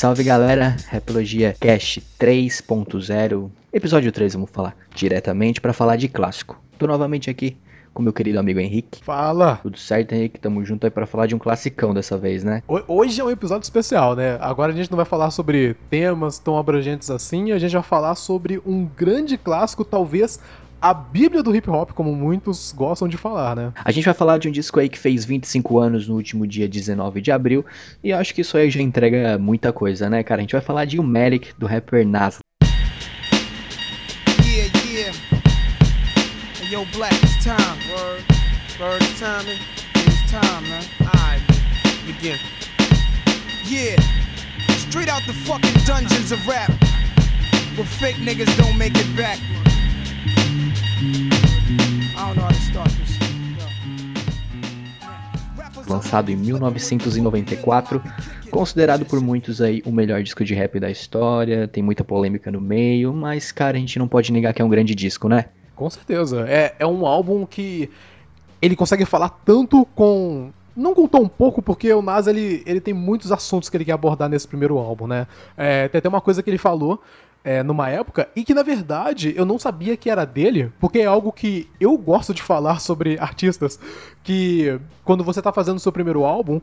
salve galera, Rapologia Cast 3.0, episódio 3 vamos falar diretamente para falar de clássico. Tô novamente aqui com meu querido amigo Henrique. Fala! Tudo certo, Henrique? Tamo junto aí para falar de um classicão dessa vez, né? Hoje é um episódio especial, né? Agora a gente não vai falar sobre temas tão abrangentes assim, a gente vai falar sobre um grande clássico, talvez a Bíblia do hip hop, como muitos gostam de falar, né? A gente vai falar de um disco aí que fez 25 anos no último dia 19 de abril, e acho que isso aí já entrega muita coisa, né, cara? A gente vai falar de Humeric, do rapper Nas. Yeah, yeah. Yo, Black, it's time, word. Word, it's time, it's time, man. Alright, begin. Yeah, straight out the fucking dungeons of rap, where fake niggas don't make it back. Lançado em 1994, considerado por muitos aí o melhor disco de rap da história, tem muita polêmica no meio, mas cara, a gente não pode negar que é um grande disco, né? Com certeza. É, é um álbum que ele consegue falar tanto com não com tão pouco, porque o Nas ele, ele tem muitos assuntos que ele quer abordar nesse primeiro álbum, né? É, tem até uma coisa que ele falou é, numa época e que na verdade eu não sabia que era dele, porque é algo que eu gosto de falar sobre artistas, que quando você tá fazendo seu primeiro álbum,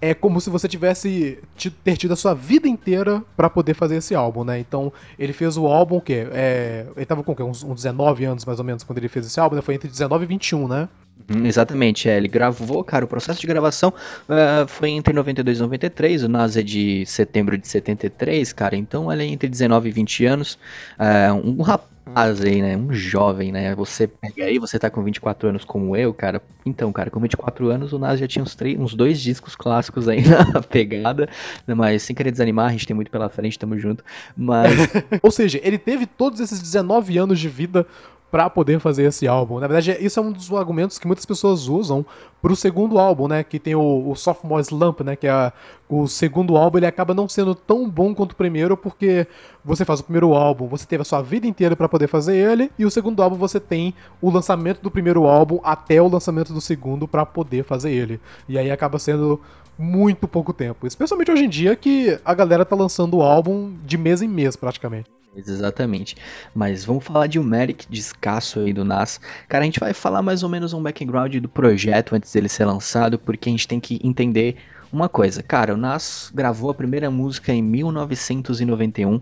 é como se você tivesse ter tido a sua vida inteira para poder fazer esse álbum, né? Então, ele fez o álbum que é, ele tava com uns, uns 19 anos mais ou menos quando ele fez esse álbum, né? Foi entre 19 e 21, né? Uhum, exatamente, é, ele gravou, cara, o processo de gravação uh, foi entre 92 e 93, o Nas é de setembro de 73, cara, então ele é entre 19 e 20 anos, uh, um rapaz aí, né, um jovem, né, você pega aí, você tá com 24 anos como eu, cara, então, cara, com 24 anos o Nas já tinha uns, três, uns dois discos clássicos aí na pegada, né, mas sem querer desanimar, a gente tem muito pela frente, tamo junto, mas... Ou seja, ele teve todos esses 19 anos de vida para poder fazer esse álbum. Na verdade, isso é um dos argumentos que muitas pessoas usam para o segundo álbum, né? Que tem o, o Sophomore Slump, né? Que é o segundo álbum, ele acaba não sendo tão bom quanto o primeiro, porque você faz o primeiro álbum, você teve a sua vida inteira para poder fazer ele, e o segundo álbum você tem o lançamento do primeiro álbum até o lançamento do segundo para poder fazer ele. E aí acaba sendo muito pouco tempo. Especialmente hoje em dia que a galera tá lançando o álbum de mês em mês, praticamente. Exatamente. Mas vamos falar de um Merrick de escasso aí do Nas. Cara, a gente vai falar mais ou menos um background do projeto antes dele ser lançado, porque a gente tem que entender uma coisa. Cara, o Nas gravou a primeira música em 1991,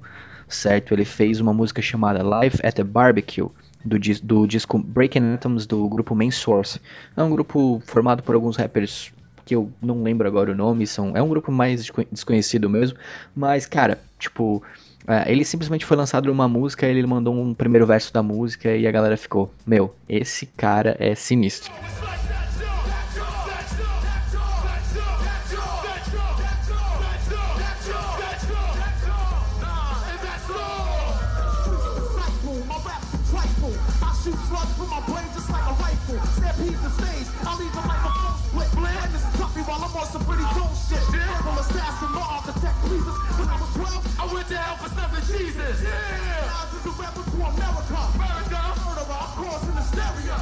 certo? Ele fez uma música chamada Life at the Barbecue. Do, do disco Breaking Atoms do grupo Main Source. É um grupo formado por alguns rappers que eu não lembro agora o nome, são, é um grupo mais desconhecido mesmo, mas cara, tipo, é, ele simplesmente foi lançado numa música, ele mandou um primeiro verso da música e a galera ficou: Meu, esse cara é sinistro. Jesus. Yeah. Lives rebel to America. America. Hysteria.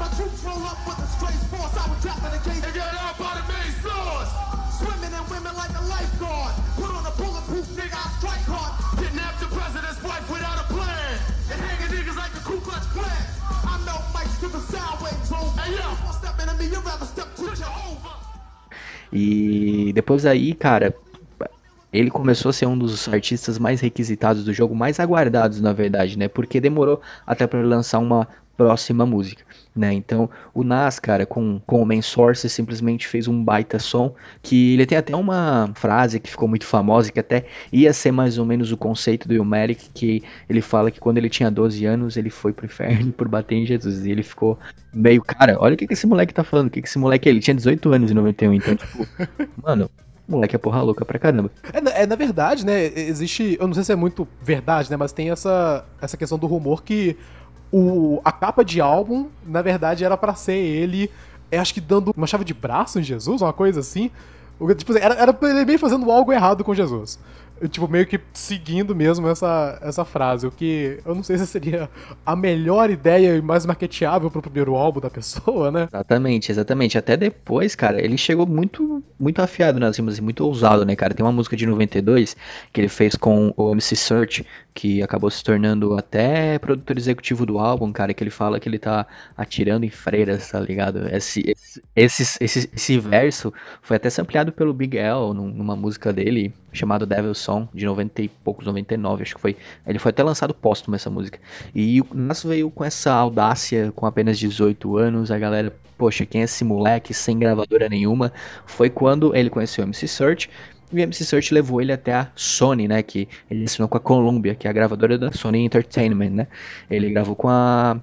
My troops roll up with a force. I was got out by the main source. Swimming in women like a lifeguard. Put on a bulletproof nigga, I strike hard. Kidnap the president's wife without a plan. And hanging niggas like a Ku Klux Klan. I know Mike's to the sideways over. Oh. Hey, yo. Step into me, you'd rather step to your over. E depois aí, cara, ele começou a ser um dos artistas mais requisitados do jogo, mais aguardados na verdade, né? Porque demorou até para lançar uma próxima música, né? Então, o Nas, cara, com, com o Main Source, simplesmente fez um baita som, que ele tem até uma frase que ficou muito famosa, que até ia ser mais ou menos o conceito do Ilmeric, que ele fala que quando ele tinha 12 anos, ele foi pro inferno por bater em Jesus, e ele ficou meio, cara, olha o que, que esse moleque tá falando, o que, que esse moleque é, ele tinha 18 anos em 91, então, tipo, mano, moleque é porra louca pra caramba. É, é, na verdade, né, existe, eu não sei se é muito verdade, né, mas tem essa, essa questão do rumor que o, a capa de álbum, na verdade, era para ser ele, é, acho que dando uma chave de braço em Jesus, uma coisa assim. Tipo, era, era ele bem fazendo algo errado com Jesus. Tipo, meio que seguindo mesmo essa, essa frase. O que eu não sei se seria a melhor ideia e mais marketeável pro primeiro álbum da pessoa, né? Exatamente, exatamente. Até depois, cara, ele chegou muito muito afiado nas rimas e muito ousado, né, cara? Tem uma música de 92 que ele fez com o MC Search, que acabou se tornando até produtor executivo do álbum, cara, que ele fala que ele tá atirando em freiras, tá ligado? Esse, esse, esse, esse, esse verso foi até sampleado pelo Big L numa música dele, chamado Devil Song, de 90 e poucos, 99, acho que foi. Ele foi até lançado póstumo essa música. E o Nas veio com essa audácia, com apenas 18 anos, a galera, poxa, quem é esse moleque sem gravadora nenhuma? Foi quando ele conheceu o MC Search, e o MC Search levou ele até a Sony, né? Que ele assinou com a Columbia, que é a gravadora da Sony Entertainment, né? Ele gravou com a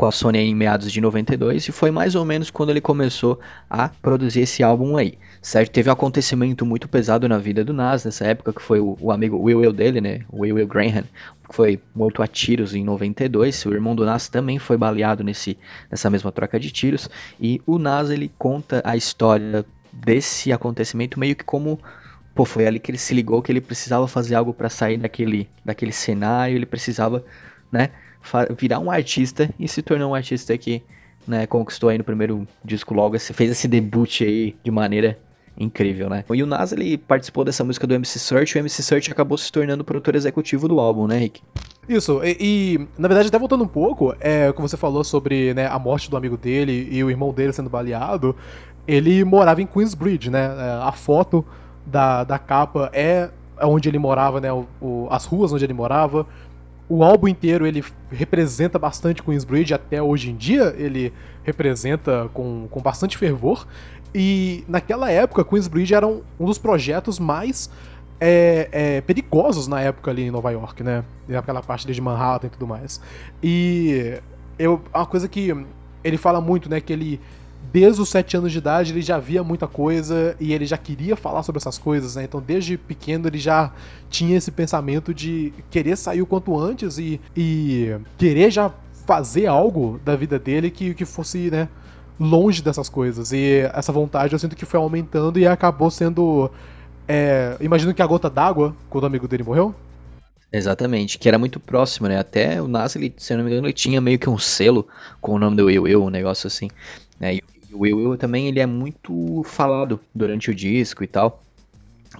com a Sony em meados de 92 e foi mais ou menos quando ele começou a produzir esse álbum aí, certo? Teve um acontecimento muito pesado na vida do Nas nessa época, que foi o, o amigo Will Will dele, né? Will Will Graham, que foi morto a tiros em 92. O irmão do Nas também foi baleado nesse, nessa mesma troca de tiros. E o Nas ele conta a história desse acontecimento meio que como pô, foi ali que ele se ligou que ele precisava fazer algo para sair daquele, daquele cenário, ele precisava, né, virar um artista e se tornou um artista que, né, conquistou aí no primeiro disco logo, fez esse debut aí de maneira incrível, né? E o Nas, ele participou dessa música do MC Search, e o MC Search acabou se tornando produtor executivo do álbum, né, Rick? Isso, e, e, na verdade, até voltando um pouco, é, como você falou sobre né, a morte do amigo dele e o irmão dele sendo baleado, ele morava em Queensbridge, né? É, a foto da, da capa é onde ele morava, né? O, o, as ruas onde ele morava. O álbum inteiro ele representa bastante Queensbridge, até hoje em dia ele representa com, com bastante fervor. E naquela época, Queensbridge era um, um dos projetos mais é, é, perigosos na época ali em Nova York, né? Aquela parte de Manhattan e tudo mais. E eu, uma coisa que ele fala muito, né? Que ele desde os sete anos de idade ele já via muita coisa e ele já queria falar sobre essas coisas, né? Então desde pequeno ele já tinha esse pensamento de querer sair o quanto antes e, e querer já fazer algo da vida dele que, que fosse, né? Longe dessas coisas. E essa vontade eu sinto que foi aumentando e acabou sendo. É, imagino que a gota d'água quando o amigo dele morreu. Exatamente, que era muito próximo, né? Até o Nas, ele, se eu não me engano, ele tinha meio que um selo com o nome do Will Will, um negócio assim. Né? E o Will Will também ele é muito falado durante o disco e tal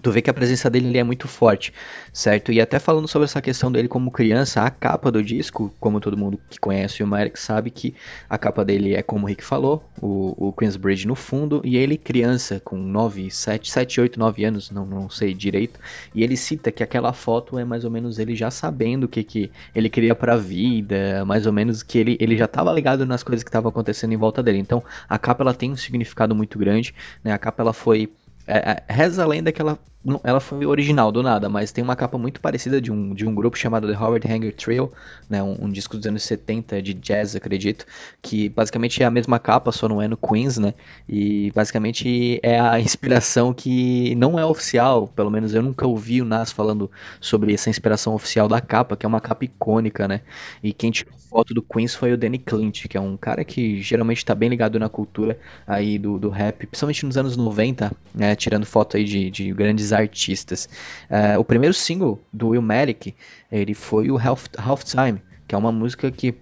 tu vê que a presença dele é muito forte, certo? E até falando sobre essa questão dele como criança, a capa do disco, como todo mundo que conhece o Merrick sabe que a capa dele é como o Rick falou, o, o Queensbridge no fundo, e ele criança, com 9, 7, 7, 8, 9 anos, não, não sei direito, e ele cita que aquela foto é mais ou menos ele já sabendo o que, que ele queria pra vida, mais ou menos que ele, ele já estava ligado nas coisas que estavam acontecendo em volta dele. Então, a capa ela tem um significado muito grande, né? A capa ela foi é, é, reza a lenda que ela, ela foi original do nada, mas tem uma capa muito parecida de um, de um grupo chamado The Howard Hanger Trio, né, um, um, disco dos anos 70 de jazz, acredito, que basicamente é a mesma capa, só não é no Queens, né? E basicamente é a inspiração que não é oficial, pelo menos eu nunca ouvi o Nas falando sobre essa inspiração oficial da capa, que é uma capa icônica, né? E quem tirou foto do Queens foi o Danny Clint, que é um cara que geralmente está bem ligado na cultura aí do, do rap, principalmente nos anos 90, né? Tirando foto aí de, de grandes artistas. Uh, o primeiro single do Will Merrick, ele foi o Half, Time, que é uma música que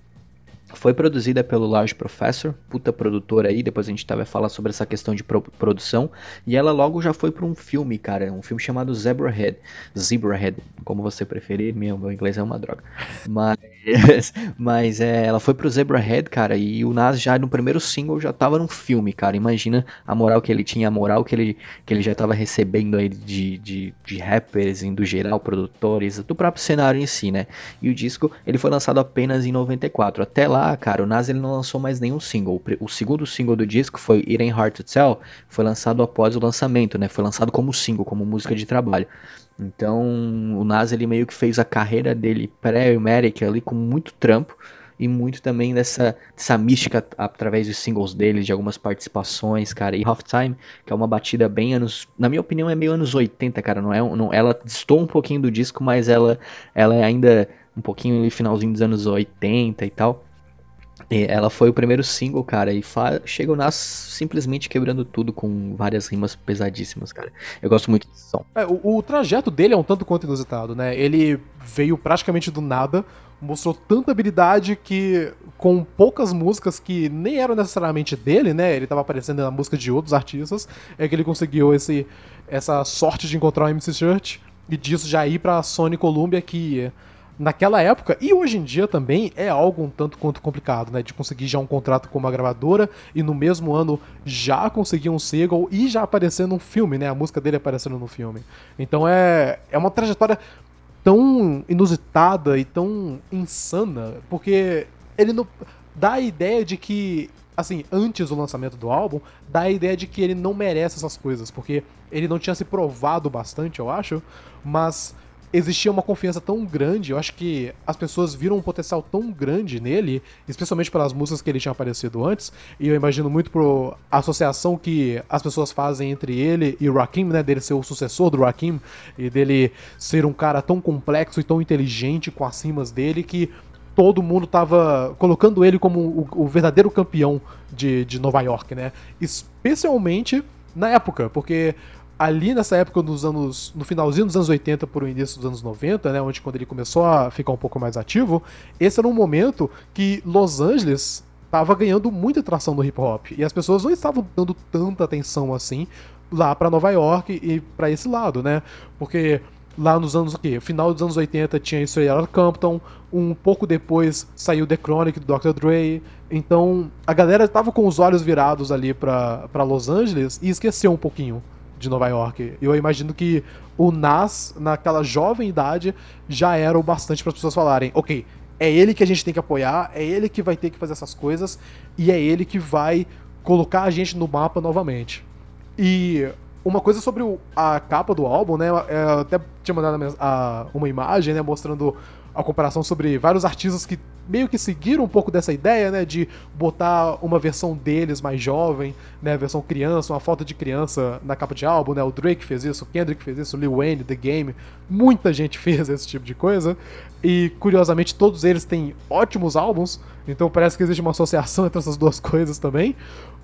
foi produzida pelo Large Professor, puta produtora aí, depois a gente vai falar sobre essa questão de pro produção, e ela logo já foi para um filme, cara, um filme chamado Zebrahead, Zebrahead, como você preferir, meu, meu inglês é uma droga, mas, mas é, ela foi pro Zebrahead, cara, e o Nas já no primeiro single já tava num filme, cara, imagina a moral que ele tinha, a moral que ele, que ele já tava recebendo aí de, de, de rappers, do geral, produtores, do próprio cenário em si, né, e o disco, ele foi lançado apenas em 94, até lá cara, o Nas ele não lançou mais nenhum single. O segundo single do disco foi It Ain't Hard to Tell, foi lançado após o lançamento, né? Foi lançado como single, como música de trabalho. Então, o Nas ele meio que fez a carreira dele pré-America ali com muito trampo e muito também dessa, dessa mística através dos singles dele, de algumas participações, cara. E Half Time, que é uma batida bem anos, na minha opinião é meio anos 80, cara, não é, não, ela distou um pouquinho do disco, mas ela ela é ainda um pouquinho ali finalzinho dos anos 80 e tal. E ela foi o primeiro single, cara, e chega o Nas simplesmente quebrando tudo com várias rimas pesadíssimas, cara. Eu gosto muito desse som. É, o, o, trajeto dele é um tanto quanto inusitado, né? Ele veio praticamente do nada, mostrou tanta habilidade que, com poucas músicas que nem eram necessariamente dele, né? Ele tava aparecendo na música de outros artistas, é que ele conseguiu esse, essa sorte de encontrar o MC Church e disso já ir pra Sony Columbia que naquela época e hoje em dia também é algo um tanto quanto complicado, né? De conseguir já um contrato com uma gravadora e no mesmo ano já conseguir um single e já aparecer num filme, né? A música dele aparecendo no filme. Então é, é uma trajetória tão inusitada e tão insana, porque ele não dá a ideia de que assim, antes do lançamento do álbum, dá a ideia de que ele não merece essas coisas, porque ele não tinha se provado bastante, eu acho, mas existia uma confiança tão grande, eu acho que as pessoas viram um potencial tão grande nele, especialmente pelas músicas que ele tinha aparecido antes, e eu imagino muito por associação que as pessoas fazem entre ele e o Rakim, né, dele ser o sucessor do Rakim, e dele ser um cara tão complexo e tão inteligente com as rimas dele que todo mundo tava colocando ele como o, o verdadeiro campeão de, de Nova York, né? Especialmente na época, porque ali nessa época dos anos. no finalzinho dos anos 80 por o início dos anos 90, né? Onde quando ele começou a ficar um pouco mais ativo, esse era um momento que Los Angeles estava ganhando muita atração no hip hop. E as pessoas não estavam dando tanta atenção assim lá para Nova York e para esse lado, né? Porque lá nos anos o quê? Final dos anos 80 tinha Straight Outta Compton, um pouco depois saiu The Chronic do Dr. Dre. Então, a galera estava com os olhos virados ali para Los Angeles e esqueceu um pouquinho de Nova York. Eu imagino que o Nas, naquela jovem idade, já era o bastante para as pessoas falarem: ok, é ele que a gente tem que apoiar, é ele que vai ter que fazer essas coisas e é ele que vai colocar a gente no mapa novamente. E uma coisa sobre a capa do álbum, né? Eu até tinha mandado uma imagem, né? Mostrando a comparação sobre vários artistas que meio que seguiram um pouco dessa ideia, né, de botar uma versão deles mais jovem, né, versão criança, uma foto de criança na capa de álbum, né, o Drake fez isso, o Kendrick fez isso, o Lil Wayne, The Game, muita gente fez esse tipo de coisa, e curiosamente todos eles têm ótimos álbuns, então parece que existe uma associação entre essas duas coisas também,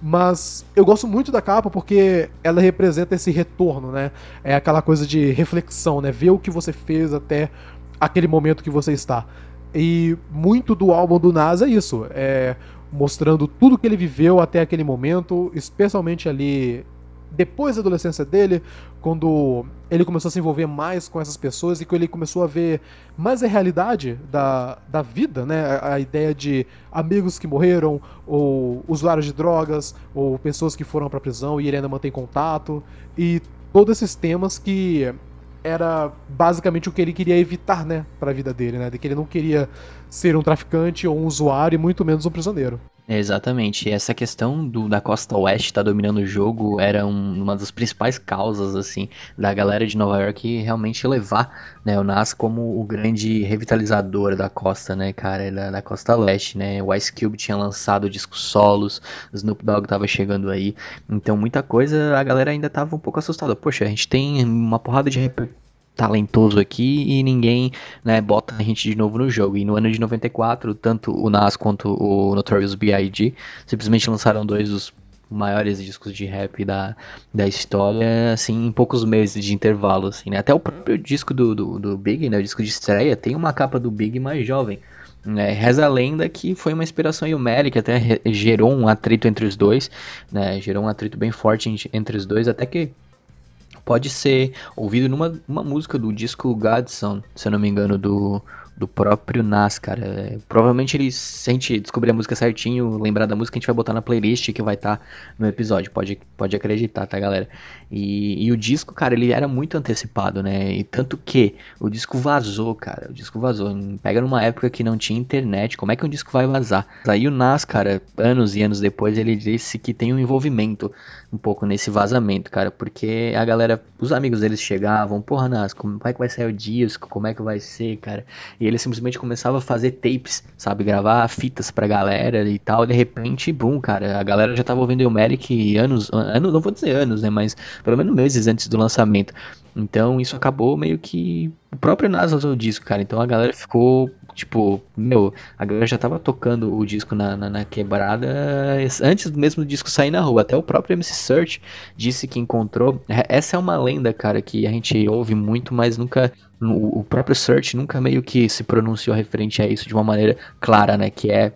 mas eu gosto muito da capa porque ela representa esse retorno, né, é aquela coisa de reflexão, né, ver o que você fez até aquele momento que você está. E muito do álbum do Nas é isso, é mostrando tudo que ele viveu até aquele momento, especialmente ali depois da adolescência dele, quando ele começou a se envolver mais com essas pessoas e que ele começou a ver mais a realidade da, da vida, né? A, a ideia de amigos que morreram, ou usuários de drogas, ou pessoas que foram para prisão e ele ainda mantém contato, e todos esses temas que era basicamente o que ele queria evitar, né, para a vida dele, né, de que ele não queria ser um traficante ou um usuário e muito menos um prisioneiro. Exatamente. Essa questão do, da costa oeste estar tá dominando o jogo era um, uma das principais causas, assim, da galera de Nova York realmente levar, né, o Nas como o grande revitalizador da costa, né, cara, da, da costa leste, né. O Ice Cube tinha lançado discos solos, Snoop Dogg tava chegando aí, então muita coisa a galera ainda tava um pouco assustada. Poxa, a gente tem uma porrada de talentoso aqui e ninguém né, bota a gente de novo no jogo. E no ano de 94, tanto o Nas quanto o Notorious B.I.G. simplesmente lançaram dois dos maiores discos de rap da, da história, assim, em poucos meses de intervalo, assim, né? Até o próprio disco do, do, do Big, né, o disco de estreia, tem uma capa do Big mais jovem. Né, reza a lenda que foi uma inspiração que até gerou um atrito entre os dois, né, gerou um atrito bem forte entre os dois, até que pode ser ouvido numa uma música do disco Godson, se eu não me engano, do, do próprio Nas, cara. É, provavelmente ele sente descobrir a música certinho, lembrar da música, a gente vai botar na playlist que vai estar tá no episódio. Pode, pode acreditar, tá, galera? E, e, o disco, cara, ele era muito antecipado, né? E tanto que o disco vazou, cara. O disco vazou. Pega numa época que não tinha internet. Como é que um disco vai vazar? Aí o Nas, cara, anos e anos depois, ele disse que tem um envolvimento um pouco nesse vazamento, cara. Porque a galera, os amigos deles chegavam, porra, Nas, como é que vai sair o disco? Como é que vai ser, cara? E e ele simplesmente começava a fazer tapes, sabe, gravar fitas pra galera e tal, de repente, bum, cara, a galera já tava ouvindo o Merrick anos, anos, não vou dizer anos, né, mas pelo menos meses antes do lançamento. Então isso acabou meio que o próprio Nas lançou o disco, cara. Então a galera ficou, tipo, meu, a galera já tava tocando o disco na, na, na, quebrada antes mesmo do disco sair na rua. Até o próprio MC Search disse que encontrou. Essa é uma lenda, cara, que a gente ouve muito, mas nunca. O próprio Search nunca meio que se pronunciou referente a isso de uma maneira clara, né? Que é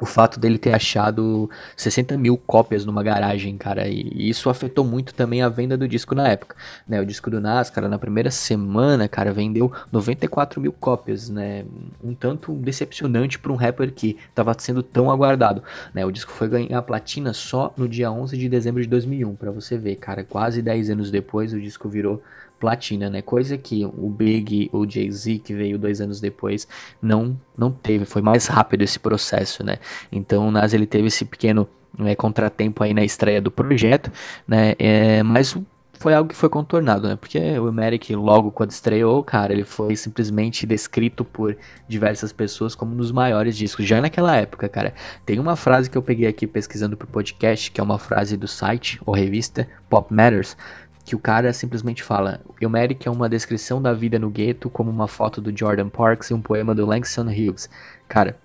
o fato dele ter achado 60 mil cópias numa garagem, cara, e isso afetou muito também a venda do disco na época, né, o disco do Nas, cara, na primeira semana, cara, vendeu 94 mil cópias, né, um tanto decepcionante para um rapper que estava sendo tão aguardado, né, o disco foi ganhar platina só no dia 11 de dezembro de 2001, para você ver, cara, quase 10 anos depois o disco virou platina, né? Coisa que o Big, o Jay-Z, que veio dois anos depois, não, não teve. Foi mais rápido esse processo, né? Então o Nas ele teve esse pequeno né, contratempo aí na estreia do projeto, né? É, mas foi algo que foi contornado, né? Porque o Merrick, logo quando estreou, cara, ele foi simplesmente descrito por diversas pessoas como um dos maiores discos, já naquela época, cara. Tem uma frase que eu peguei aqui pesquisando pro podcast, que é uma frase do site ou revista Pop Matters, que o cara simplesmente fala: Ilmeric é uma descrição da vida no gueto, como uma foto do Jordan Parks e um poema do Langston Hughes. Cara,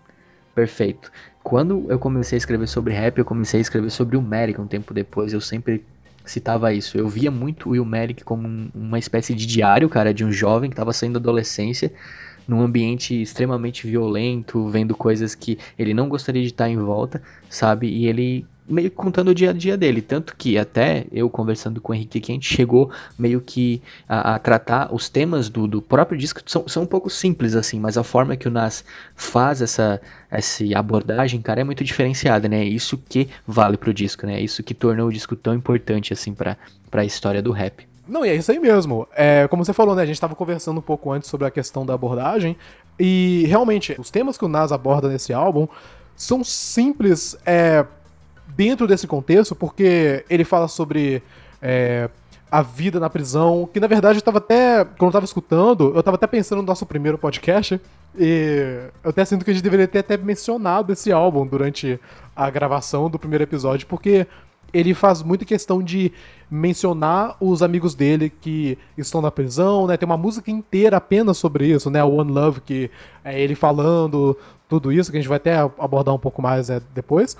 perfeito. Quando eu comecei a escrever sobre rap, eu comecei a escrever sobre o Merrick um tempo depois. Eu sempre citava isso. Eu via muito o Will Merrick como uma espécie de diário, cara, de um jovem que estava saindo da adolescência num ambiente extremamente violento, vendo coisas que ele não gostaria de estar em volta, sabe? E ele meio contando o dia a dia dele. Tanto que até eu conversando com o Henrique aqui, a gente chegou meio que a, a tratar os temas do, do próprio disco. São, são um pouco simples, assim, mas a forma que o Nas faz essa, essa abordagem, cara, é muito diferenciada, né? É isso que vale pro disco, né? É isso que tornou o disco tão importante, assim, pra, pra história do rap. Não, e é isso aí mesmo. É, como você falou, né? A gente estava conversando um pouco antes sobre a questão da abordagem. E realmente, os temas que o Nas aborda nesse álbum são simples é, dentro desse contexto, porque ele fala sobre é, a vida na prisão, que na verdade eu tava até. Quando eu tava escutando, eu tava até pensando no nosso primeiro podcast. E eu até sinto que a gente deveria ter até mencionado esse álbum durante a gravação do primeiro episódio, porque ele faz muita questão de mencionar os amigos dele que estão na prisão, né? Tem uma música inteira apenas sobre isso, né? One Love, que é ele falando tudo isso, que a gente vai até abordar um pouco mais né, depois.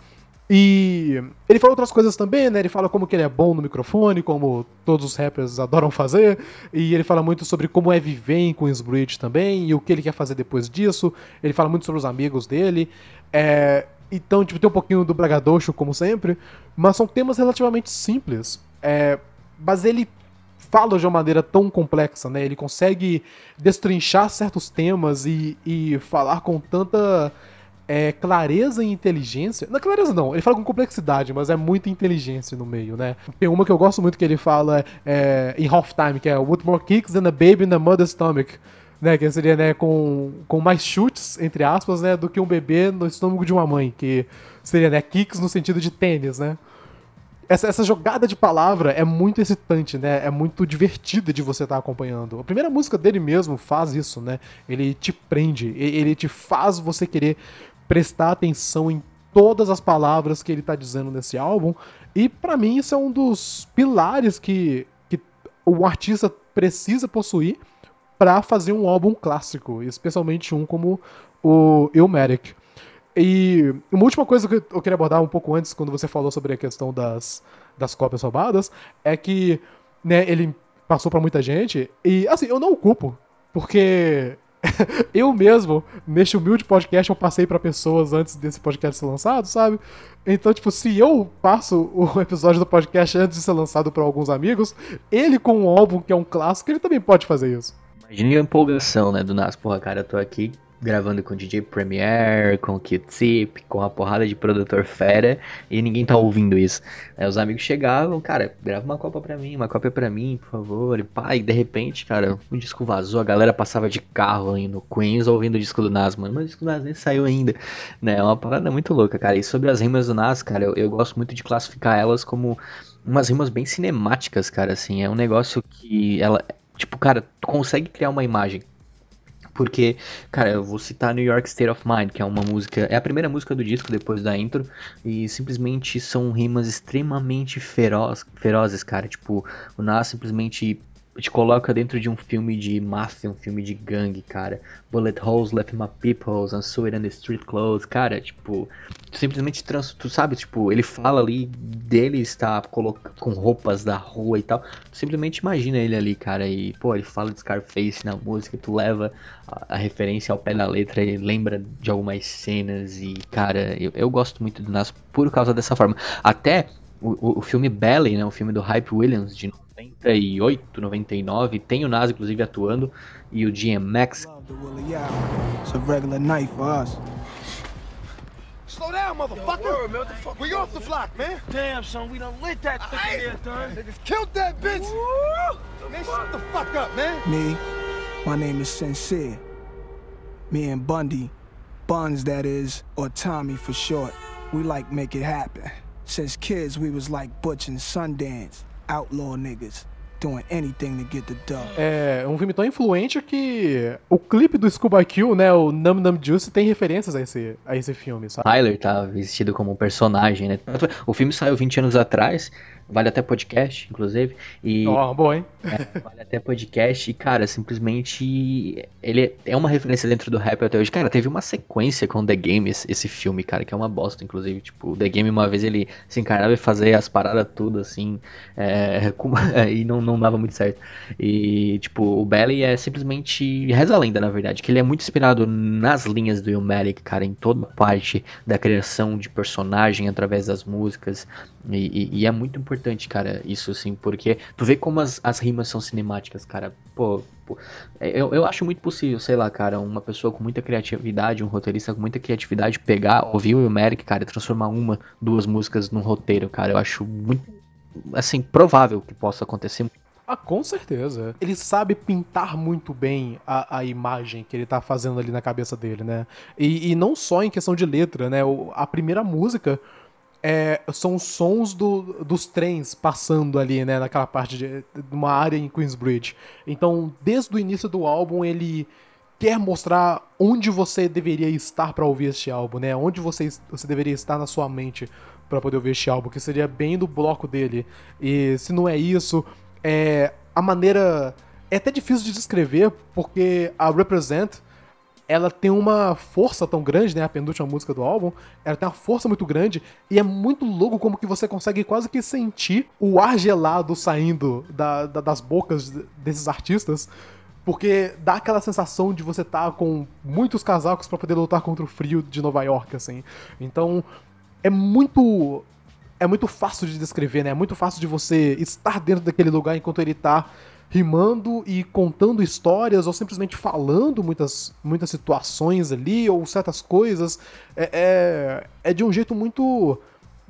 E ele fala outras coisas também, né? Ele fala como que ele é bom no microfone, como todos os rappers adoram fazer. E ele fala muito sobre como é viver em Queensbridge também, e o que ele quer fazer depois disso. Ele fala muito sobre os amigos dele. É, então, tipo, tem um pouquinho do bragadocho, como sempre, mas são temas relativamente simples. É, mas ele fala de uma maneira tão complexa, né? Ele consegue destrinchar certos temas e, e falar com tanta é, clareza e inteligência. Não, clareza não, ele fala com complexidade, mas é muita inteligência no meio, né? Tem uma que eu gosto muito que ele fala é, em Halftime, que é With more kicks than a baby in the mother's stomach né, que seria, né, com, com mais chutes, entre aspas, né, do que um bebê no estômago de uma mãe, que seria, né, kicks no sentido de tênis, né. Essa, essa jogada de palavra é muito excitante, né, é muito divertida de você estar tá acompanhando. A primeira música dele mesmo faz isso, né, ele te prende, ele te faz você querer prestar atenção em todas as palavras que ele está dizendo nesse álbum, e para mim isso é um dos pilares que, que o artista precisa possuir para fazer um álbum clássico, especialmente um como o Ilmatic. E uma última coisa que eu queria abordar um pouco antes, quando você falou sobre a questão das, das cópias roubadas, é que né, ele passou para muita gente, e assim, eu não o culpo, porque eu mesmo, neste humilde podcast, eu passei para pessoas antes desse podcast ser lançado, sabe? Então, tipo, se eu passo o episódio do podcast antes de ser lançado para alguns amigos, ele com um álbum que é um clássico, ele também pode fazer isso. Imagina a empolgação, né, do Nas. Porra, cara, eu tô aqui gravando com DJ Premiere, com o Q-Tip, com a porrada de produtor fera, e ninguém tá ouvindo isso. Aí os amigos chegavam, cara, grava uma copa pra mim, uma cópia pra mim, por favor. E e de repente, cara, o disco vazou, a galera passava de carro aí no Queens ouvindo o disco do Nas, mano. Mas o disco do Nas nem saiu ainda, né? É uma parada muito louca, cara. E sobre as rimas do Nas, cara, eu, eu gosto muito de classificar elas como umas rimas bem cinemáticas, cara, assim. É um negócio que ela Tipo, cara, tu consegue criar uma imagem Porque, cara, eu vou citar New York State of Mind, que é uma música. É a primeira música do disco depois da intro. E simplesmente são rimas extremamente feroz, ferozes, cara. Tipo, o Nas simplesmente te coloca dentro de um filme de máfia, um filme de gangue, cara. Bullet holes left my peoples, and sweat in the street clothes, cara, tipo, simplesmente trans, tu sabe, tipo, ele fala ali dele estar com roupas da rua e tal. Tu simplesmente imagina ele ali, cara, e pô, ele fala de Scarface na música, tu leva a, a referência ao pé da letra e lembra de algumas cenas e, cara, eu, eu gosto muito do Nas por causa dessa forma. Até o, o filme Belly, né, o filme do Hype Williams de 98, 99, tem o Nas inclusive atuando e o DMX. It's a regular night for us. Slow down, motherfucker! The fuck? We off the block, man! Damn, son, we done lit that thing there, third. Niggas killed that bitch! Woo! Man, shut the fuck up, man! Me, my name is Sincere. Me and Bundy, Buns that is, or Tommy for short, we like make it happen. Since kids, we was like Butch and Sundance, outlaw niggas. Doing anything to get the dub. É um filme tão influente que o clipe do Scuba Kill, né, o Num Num Juice, tem referências a esse, a esse filme, sabe? Tyler tá vestido como um personagem, né? O filme saiu 20 anos atrás, Vale até podcast, inclusive. E, oh, bom, hein? É, vale até podcast. E, cara, simplesmente. Ele é uma referência dentro do rap até hoje. Cara, teve uma sequência com The Game, esse, filme, cara, que é uma bosta, inclusive. Tipo, The Game, uma vez ele se encarnava e fazia as paradas tudo, assim. É, com, e não, não dava muito certo. E, tipo, o Belly é simplesmente. Reza a lenda, na verdade, que ele é muito inspirado nas linhas do Illmatic, cara, em toda parte da criação de personagem através das músicas. E, e, e, é muito importante, cara, isso assim, porque tu vê como as, as rimas são cinemáticas, cara. Pô, pô, eu, eu acho muito possível, sei lá, cara, uma pessoa com muita criatividade, um roteirista com muita criatividade, pegar, ouvir o Merrick, cara, e transformar uma, duas músicas num roteiro, cara. Eu acho muito, assim, provável que possa acontecer. Ah, com certeza. Ele sabe pintar muito bem a, a imagem que ele tá fazendo ali na cabeça dele, né? E, e não só em questão de letra, né? O, a primeira música é, são os sons do, dos trens passando ali, né, naquela parte de, de uma área em Queensbridge. Então, desde o início do álbum, ele quer mostrar onde você deveria estar para ouvir este álbum, né? Onde você, você deveria estar na sua mente para poder ouvir este álbum, que seria bem do bloco dele. E se não é isso, é a maneira é até difícil de descrever porque a Represent ela tem uma força tão grande, né? A penúltima música do álbum, ela tem uma força muito grande e é muito louco como que você consegue quase que sentir o ar gelado saindo da, da, das bocas desses artistas. Porque dá aquela sensação de você estar tá com muitos casacos para poder lutar contra o frio de Nova York, assim. Então, é muito. É muito fácil de descrever, né? É muito fácil de você estar dentro daquele lugar enquanto ele tá rimando e contando histórias ou simplesmente falando muitas, muitas situações ali ou certas coisas. É, é, é de um jeito muito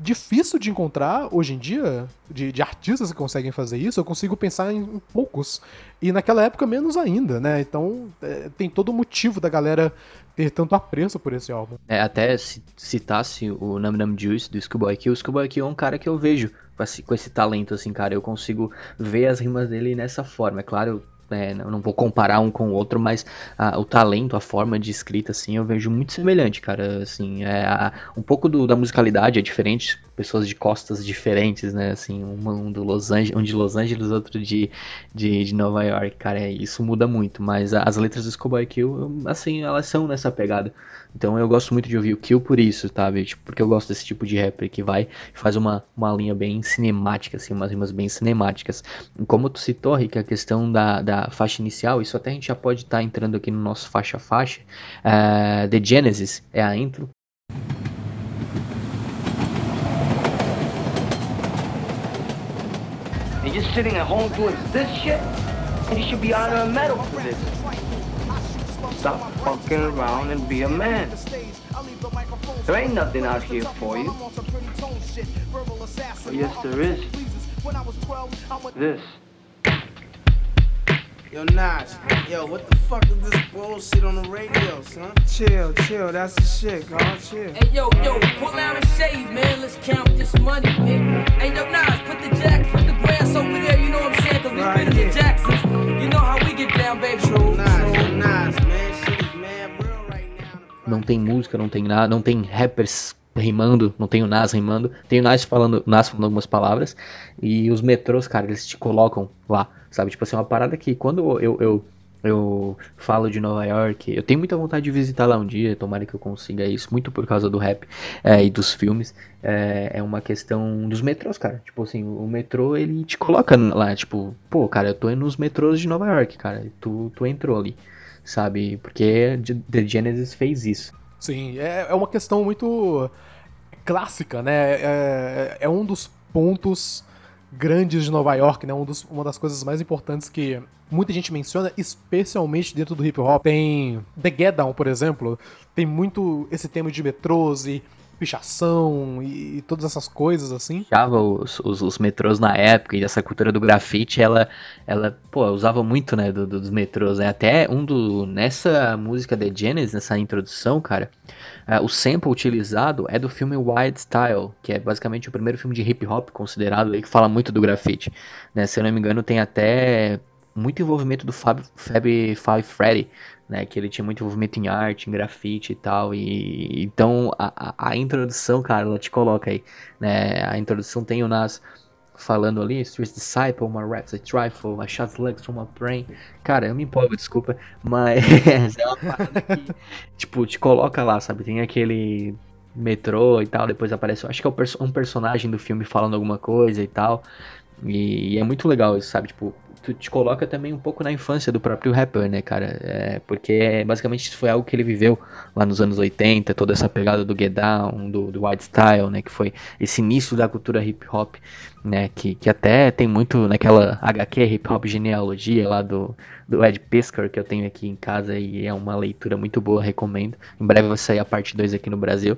difícil de encontrar hoje em dia, de, de, artistas que conseguem fazer isso, eu consigo pensar em, poucos. E naquela época, menos ainda, né? Então é, tem todo o motivo da galera ter tanto apreço por esse álbum. É, até se citasse o Nam Nam Juice do Schoolboy Q, o Schoolboy Q é um cara que eu vejo com esse, com esse talento, assim, cara. Eu consigo ver as rimas dele nessa forma. É claro, é, não vou comparar um com o outro, mas a, o talento, a forma de escrita, assim, eu vejo muito semelhante, cara. Assim, é, a, um pouco do, da musicalidade é diferente, pessoas de costas diferentes, né? Assim, um, do Los Angeles, um de Los Angeles, outro de, de, de Nova York, cara. É, isso muda muito, mas as letras do Schoolboy Kill, assim, elas são nessa pegada. Então eu gosto muito de ouvir o Kill por isso, sabe? Tipo, porque eu gosto desse tipo de rapper que vai e faz uma, uma linha bem cinemática, assim, umas rimas bem cinemáticas. E como tu citou, Rick, a questão da, da faixa inicial, isso até a gente já pode estar tá entrando aqui no nosso faixa-faixa. Uh, The Genesis é a intro. Sitting at home doing this shit? You should be on a medal for this. Stop fucking around and be a man. There ain't nothing out here for you. Oh, yes, there is. This. Yo, Nas, yo, what the fuck is this bullshit on the radio, son? Chill, chill, that's the shit, God, chill. Hey, yo, yo, pull out and shave, man. Let's count this money, man. Hey, yo, Nas, put the jack, tem música, não tem nada, não tem rappers rimando, não tem o Nas rimando, tem o Nas falando, Nas falando algumas palavras, e os metrôs, cara, eles te colocam lá, sabe? Tipo assim, uma parada que quando eu, eu, eu falo de Nova York, eu tenho muita vontade de visitar lá um dia, tomara que eu consiga isso, muito por causa do rap é, e dos filmes, é, é uma questão dos metrôs, cara. Tipo assim, o metrô ele te coloca lá, tipo, pô, cara, eu tô nos metrôs de Nova York, cara, tu, tu entrou ali, sabe? Porque The Genesis fez isso. Sim, é, é uma questão muito clássica, né? É, é um dos pontos grandes de Nova York, né? Um dos, uma das coisas mais importantes que muita gente menciona, especialmente dentro do hip hop. Tem The Get Down, por exemplo, tem muito esse tema de metrôs e pichação e, todas essas coisas assim. Usava os, os, os, metrôs na época e essa cultura do grafite, ela, ela pô, usava muito, né, do, do, dos metrôs, né? Até um do nessa música The Genesis, nessa introdução, cara, uh, o sample utilizado é do filme Wild Style, que é basicamente o primeiro filme de hip hop considerado aí que fala muito do grafite, né? Se eu não me engano, tem até muito envolvimento do Fab, Fab Five Freddy, né? Que ele tinha muito envolvimento em arte, em grafite e tal. E então a, a, a introdução, cara, ela te coloca aí, né? A introdução tem o Nas falando ali, Street Disciple, my raps, a trifle, shots legs from my brain. Cara, eu me empolgo, desculpa, mas é uma parada que, tipo, te coloca lá, sabe? Tem aquele metrô e tal, depois aparece, acho que é um personagem do filme falando alguma coisa e tal. E é muito legal isso, sabe? Tipo, tu te coloca também um pouco na infância do próprio rapper, né, cara? É, porque basicamente isso foi algo que ele viveu lá nos anos 80, toda essa pegada do get down, do, do wild style, né, que foi esse início da cultura hip hop, né, que, que até tem muito naquela HQ hip hop genealogia lá do, do Ed Piskor que eu tenho aqui em casa e é uma leitura muito boa, recomendo. Em breve vai sair a parte 2 aqui no Brasil.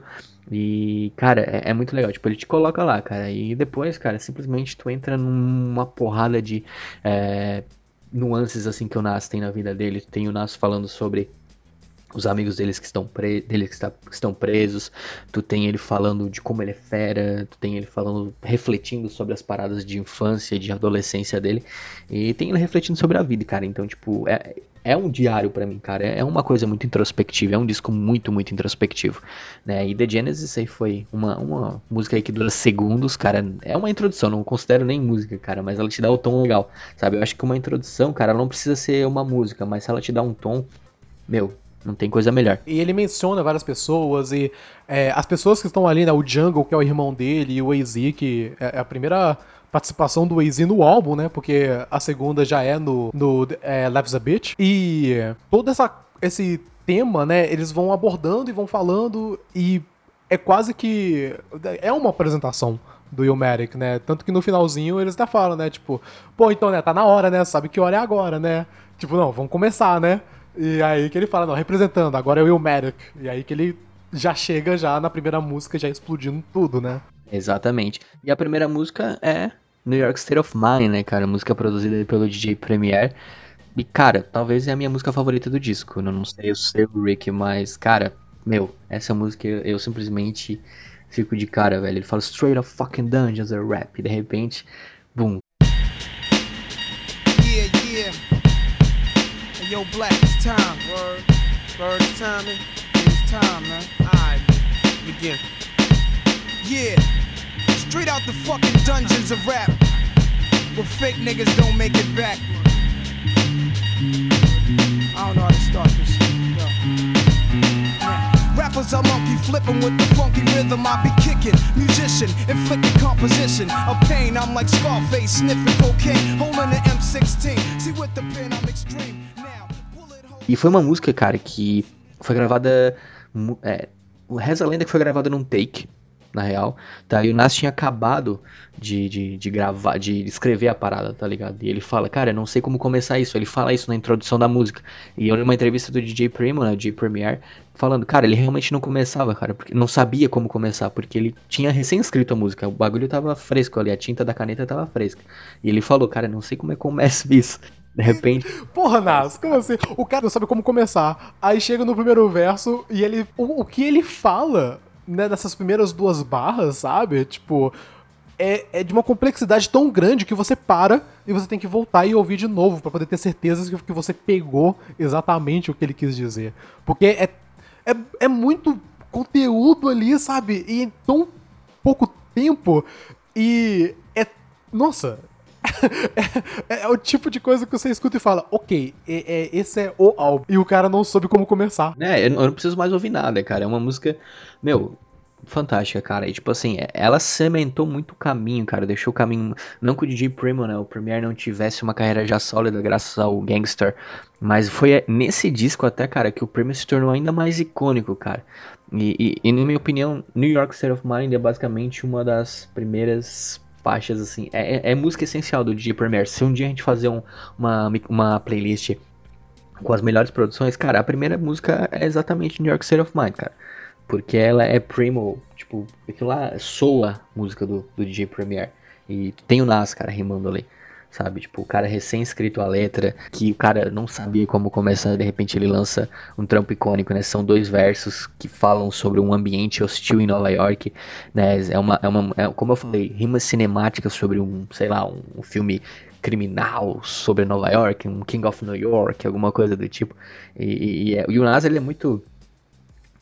E, cara, é, é, muito legal. Tipo, ele te coloca lá, cara. E depois, cara, simplesmente tu entra numa porrada de é, nuances assim que o Nas tem na vida dele. Tem o Nas falando sobre os amigos deles que estão, pre dele que, está, que estão presos, tu tem ele falando de como ele é fera, tu tem ele falando, refletindo sobre as paradas de infância, de adolescência dele, e tem ele refletindo sobre a vida, cara. Então, tipo, é, é um diário para mim, cara. É uma coisa muito introspectiva, é um disco muito, muito introspectivo, né? E The Genesis aí foi uma, uma música aí que dura segundos, cara. É uma introdução, não considero nem música, cara, mas ela te dá o tom legal, sabe? Eu acho que uma introdução, cara, não precisa ser uma música, mas se ela te dá um tom, meu, não tem coisa melhor. E ele menciona várias pessoas e é, as pessoas que estão ali, né? O Jungle, que é o irmão dele, e o AZ, que é, é a primeira participação do AZ no álbum, né? Porque a segunda já é no, no é, Lives a Bitch. E todo essa, esse tema, né? Eles vão abordando e vão falando e é quase que... É uma apresentação do Ilmatic, né? Tanto que no finalzinho eles até falam, né? Tipo, pô, então, né? Tá na hora, né? Sabe que hora é agora, né? Tipo, não, vamos começar, né? E aí que ele fala, não, representando, agora é o Ilmatic. E aí que ele já chega já na primeira música, já explodindo tudo, né? Exatamente. E a primeira música é New York State of Mind, né, cara? Música produzida pelo DJ Premier. E, cara, talvez é a minha música favorita do disco. Eu não sei o seu, Rick, mas, cara, meu, essa música eu simplesmente fico de cara, velho. Ele fala straight up fucking dungeons are rap. E de repente, boom, yo, black, it's time. Word, word, it's time. It's time, man. Alright, begin. Yeah, straight out the fucking dungeons of rap. Where fake niggas don't make it back. I don't know how to start this Rappers are monkey flipping with the funky rhythm I be kicking. Musician, inflicting composition of pain. I'm like Scarface, sniffing cocaine, holding an M16. See with the pen, I'm extreme. E foi uma música, cara, que foi gravada. É, Reza a lenda que foi gravada num take, na real. Tá? E o Nas tinha acabado de, de, de, gravar, de escrever a parada, tá ligado? E ele fala, cara, eu não sei como começar isso. Ele fala isso na introdução da música. E eu li uma entrevista do DJ Primo, né, DJ Premier, falando, cara, ele realmente não começava, cara, porque não sabia como começar, porque ele tinha recém escrito a música. O bagulho tava fresco ali, a tinta da caneta tava fresca. E ele falou, cara, não sei como é que começa isso. De repente. Porra, Nas, como assim? O cara não sabe como começar. Aí chega no primeiro verso e ele. O, o que ele fala, né, nessas primeiras duas barras, sabe? Tipo. É, é, de uma complexidade tão grande que você para e você tem que voltar e ouvir de novo para poder ter certeza que, que você pegou exatamente o que ele quis dizer. Porque é é, é muito conteúdo ali, sabe? E em tão pouco tempo. E é. Nossa! é, é, o tipo de coisa que você escuta e fala, ok, é, é, esse é o álbum. E o cara não soube como começar. É, eu não preciso mais ouvir nada, cara. É uma música, meu, fantástica, cara. E tipo assim, ela cementou muito o caminho, cara. Deixou o caminho. Não que o DJ Primo, né? O Premier não tivesse uma carreira já sólida graças ao Gangster. Mas foi nesse disco até, cara, que o Primo se tornou ainda mais icônico, cara. E, e, e na minha opinião, New York State of Mind é basicamente uma das primeiras faixas, assim. É, é, é música essencial do DJ Premier. Se um dia a gente fazer um, uma, uma playlist com as melhores produções, cara, a primeira música é exatamente New York State of Mind, cara. Porque ela é primo, tipo, aquilo lá soa música do, do DJ Premier. E tem o Nas, cara, rimando ali sabe? Tipo, o cara recém-escrito a letra, que o cara não sabia como começar, de repente ele lança um trampo icônico, né? São dois versos que falam sobre um ambiente hostil em Nova York, né? É uma, é uma é, como eu falei, rimas cinemáticas sobre um, sei lá, um, um filme criminal sobre Nova York, um King of New York, alguma coisa do tipo. E, e, e, é, e o Nas, ele é muito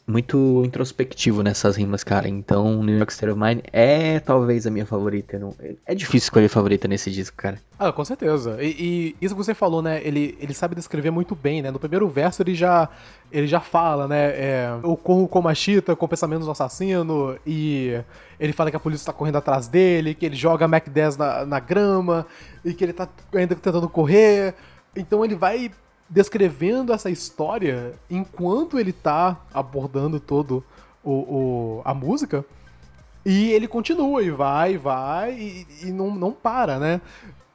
muito introspectivo nessas rimas, cara. Então, New York State of Mind é talvez a minha favorita. Não, é difícil escolher favorita nesse disco, cara. Ah, com certeza. E, e, isso que você falou, né? Ele, ele sabe descrever muito bem, né? No primeiro verso ele já, ele já fala, né? É, eu corro como a chita, com pensamentos do assassino. E ele fala que a polícia tá correndo atrás dele, que ele joga Mac 10 na, na grama e que ele tá ainda tentando correr. Então ele vai descrevendo essa história enquanto ele tá abordando todo o, o a música. E ele continua e vai, vai e, e, não, não para, né?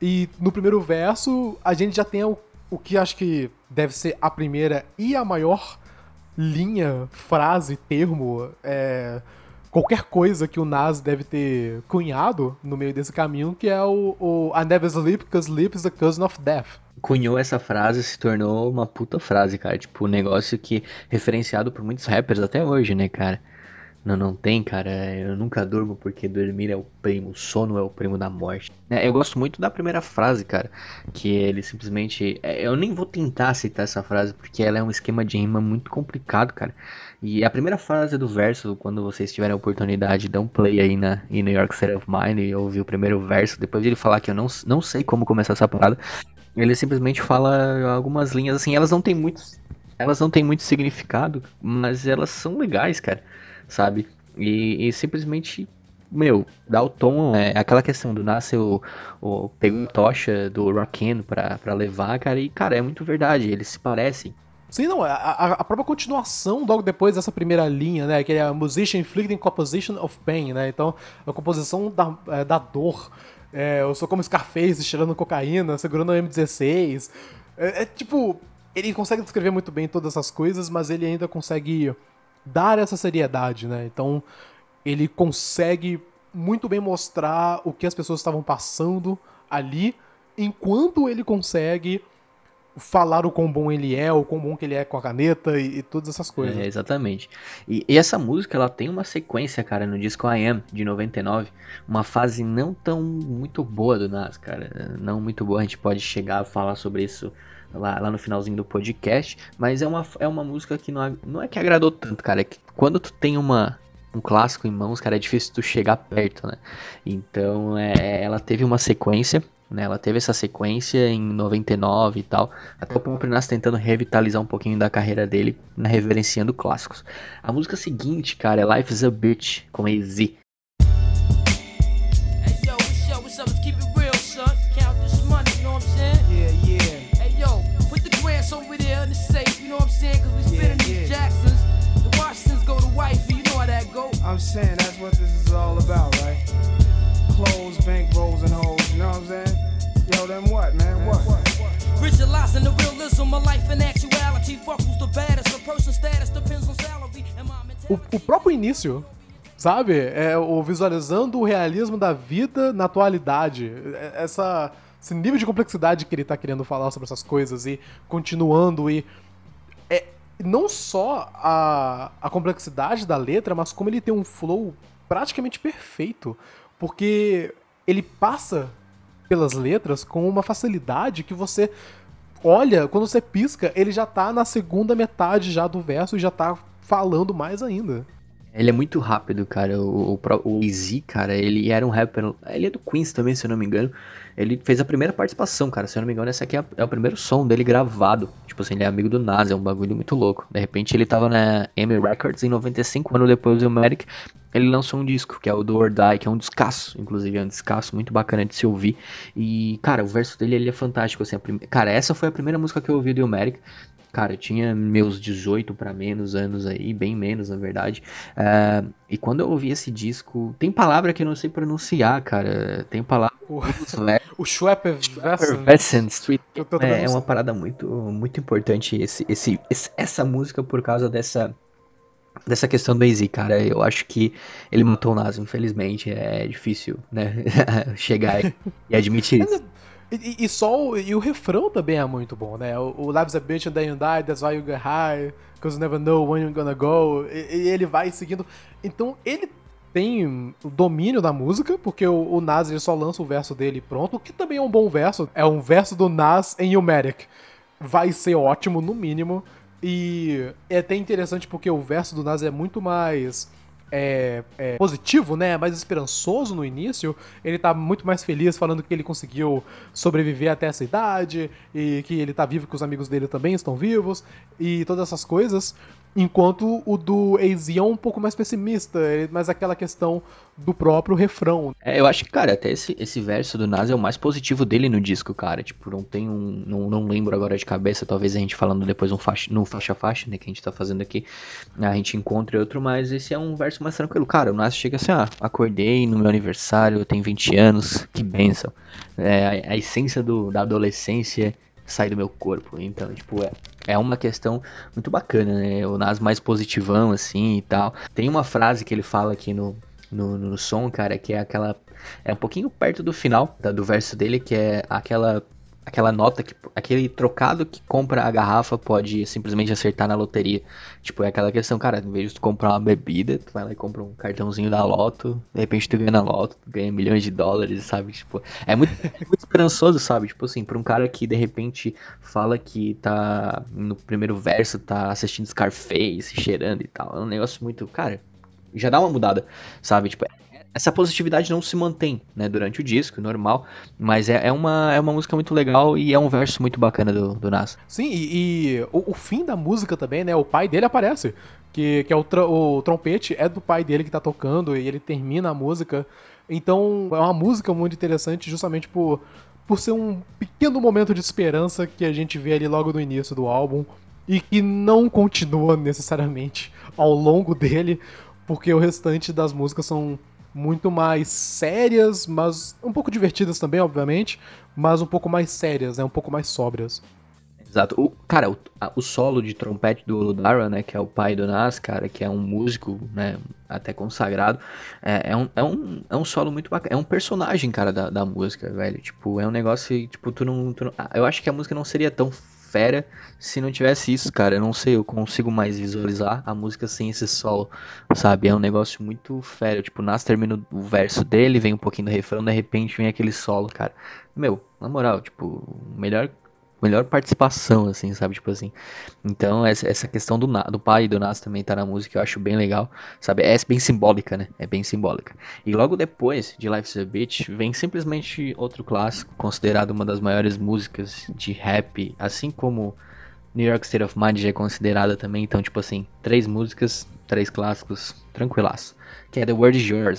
E no primeiro verso a gente já tem o, o que acho que deve ser a primeira e a maior linha, frase, termo, é, qualquer coisa que o Nas deve ter cunhado no meio desse caminho, que é o, o I never sleep because sleep is a cousin of death cunhou essa frase se tornou uma puta frase, cara. Tipo, um negócio que referenciado por muitos rappers até hoje, né, cara? Não, não tem, cara. Eu nunca durmo porque dormir é o primo, sono é o primo da morte. É, eu gosto muito da primeira frase, cara. Que ele simplesmente. É, eu nem vou tentar citar essa frase porque ela é um esquema de rima muito complicado, cara. E a primeira frase do verso, quando vocês tiverem a oportunidade, dá um play aí na em New York State of Mind e ouvir o primeiro verso. Depois de ele falar que eu não, não sei como começar essa parada, ele simplesmente fala algumas linhas assim, elas não têm muito, elas não têm muito significado, mas elas são legais, cara, sabe? E, e simplesmente, meu, dá o tom, é aquela questão do nasce o, o pegou tocha do Raken pra, pra levar, cara, e cara, é muito verdade, eles se parecem. Sim, não, a, a, própria continuação logo depois dessa primeira linha, né, que é a Musician Inflicting Composition of Pain, né, então a composição da, é, da dor, é, eu sou como Scarface, cheirando cocaína, segurando o M16. É, é, tipo, ele consegue descrever muito bem todas essas coisas, mas ele ainda consegue dar essa seriedade, né? Então, ele consegue muito bem mostrar o que as pessoas estavam passando ali, enquanto ele consegue falar o quão bom ele é, o quão bom que ele é com a caneta e, e todas essas coisas. É, exatamente. E, e, essa música, ela tem uma sequência, cara, no disco I Am, de 99, uma fase não tão muito boa do Nas, cara, não muito boa, a gente pode chegar a falar sobre isso lá, lá no finalzinho do podcast, mas é uma, é uma música que não, não é que agradou tanto, cara, é que quando tu tem uma, um clássico em mãos, cara, é difícil tu chegar perto, né? Então, é, ela teve uma sequência né? Ela teve essa sequência em 99 e tal, até o próprio Nas tentando revitalizar um pouquinho da carreira dele, né, reverenciando clássicos. A música seguinte, cara, é Life is a Bitch, com AZ. I'm saying? That's what this is all about, right? Clothes, bank rolls, and hoes, you know what I'm saying? Yo, then what, man? What? Visualizing the realism of life and actuality. Fuck who's the baddest. Person's status depends on salary. O, o próprio início sabe? É o visualizando o realismo da vida na atualidade. É, essa, esse nível de complexidade que ele tá querendo falar sobre essas coisas e continuando e. É, não só a, a complexidade da letra, mas como ele tem um flow praticamente perfeito. Porque ele passa pelas letras com uma facilidade que você olha, quando você pisca, ele já tá na segunda metade já do verso e já tá falando mais ainda. Ele é muito rápido, cara. O, o, o Easy, cara, ele era um rapper. Ele é do Queens também, se eu não me engano. Ele fez a primeira participação, cara. Se eu não me engano, esse aqui é, é, o primeiro som dele gravado. Tipo assim, ele é amigo do Nas, é um bagulho muito louco. De repente ele tava na Amy Records em 95, ano depois do Merrick. Ele lançou um disco, que é o do Or Die, que é um descasso, inclusive, é um descasso muito bacana de se ouvir. E, cara, o verso dele ele é fantástico, assim. Prime... Cara, essa foi a primeira música que eu ouvi do Ilmeric. Cara, eu tinha meus 18 para menos anos aí, bem menos na verdade. Uh, e quando eu ouvi esse disco, tem palavra que eu não sei pronunciar, cara. Tem palavra. O Schwepper Street. É, é, uma parada muito, muito importante esse, esse, esse, essa música por causa dessa dessa questão do AZ, cara, eu acho que ele matou o Nas, infelizmente, é difícil, né, chegar e admitir isso. E, e, só o, e o refrão também é muito bom, né? O, o Lives a Bitch and then you die, that's why you get high, cause you never know when you're gonna go. E, e ele vai seguindo. Então ele tem o domínio da música, porque o, o Nas ele só lança o verso dele pronto, o que também é um bom verso. É um verso do Nas em Humatic. Vai ser ótimo, no mínimo. E é até interessante porque o verso do Nas é muito mais é, é, positivo, né? Mais esperançoso no início. Ele tá muito mais feliz falando que ele conseguiu sobreviver até essa idade e que ele tá vivo, que os amigos dele também estão vivos e todas essas coisas. Enquanto o do AZ é um pouco mais pessimista, mas aquela questão do próprio refrão. É, eu acho que, cara, até esse, esse verso do Nas é o mais positivo dele no disco, cara. Tipo, não tem um. Não, não lembro agora de cabeça, talvez a gente falando depois um faixa, no faixa-faixa, né, que a gente tá fazendo aqui, a gente encontre outro, mas esse é um verso mais tranquilo. Cara, o Nas chega assim, ah, acordei no meu aniversário, eu tenho 20 anos, que benção. É, a, a essência do, da adolescência sai do meu corpo. Então, tipo, é, é uma questão muito bacana, né? O Nas mais positivão, assim, e tal. Tem uma frase que ele fala aqui no, no, no som, cara, que é aquela... É um pouquinho perto do final tá, do verso dele, que é aquela aquela nota que aquele trocado que compra a garrafa pode simplesmente acertar na loteria. Tipo, é aquela questão, cara, em vez de tu comprar uma bebida, tu vai lá e compra um cartãozinho da Loto, de repente tu ganha na Loto, tu ganha milhões de dólares, sabe? Tipo, é muito, é muito esperançoso, sabe? Tipo assim, pra um cara que de repente fala que tá no primeiro verso, tá assistindo Scarface, cheirando e tal. É um negócio muito, cara, já dá uma mudada, sabe? Tipo, essa positividade não se mantém, né, durante o disco, normal, mas é, é, uma, é uma música muito legal e é um verso muito bacana do, do Nas. Sim, e, e o, o, fim da música também, né, o pai dele aparece, que, que é o, o trompete é do pai dele que tá tocando e ele termina a música, então é uma música muito interessante justamente por, por ser um pequeno momento de esperança que a gente vê ali logo no início do álbum e que não continua necessariamente ao longo dele, porque o restante das músicas são muito mais sérias, mas um pouco divertidas também, obviamente, mas um pouco mais sérias, né? Um pouco mais sóbrias. Exato. O, cara, o, o solo de trompete do Ludara, né, que é o pai do Nas, cara, que é um músico, né, até consagrado, é, é, um, é, um, é um solo muito bacana. É um personagem, cara, da, da música, velho. Tipo, é um negócio, tipo, tu não, tu não... Eu acho que a música não seria tão fera se não tivesse isso, cara. Eu não sei, eu consigo mais visualizar a música sem esse solo, sabe? É um negócio muito fera. Tipo, Nas termina o verso dele, vem um pouquinho do refrão, de repente vem aquele solo, cara. Meu, na moral, tipo, melhor melhor participação, assim, sabe? Tipo assim. Então, essa, essa questão do, do pai e do Nas também tá na música, eu acho bem legal, sabe? É bem simbólica, né? É bem simbólica. E logo depois de Life's a Beach, vem simplesmente outro clássico, considerado uma das maiores músicas de rap, assim como New York State of Mind já é considerada também. Então, tipo assim, três músicas, três clássicos, tranquilaço. Que é The World Is Yours,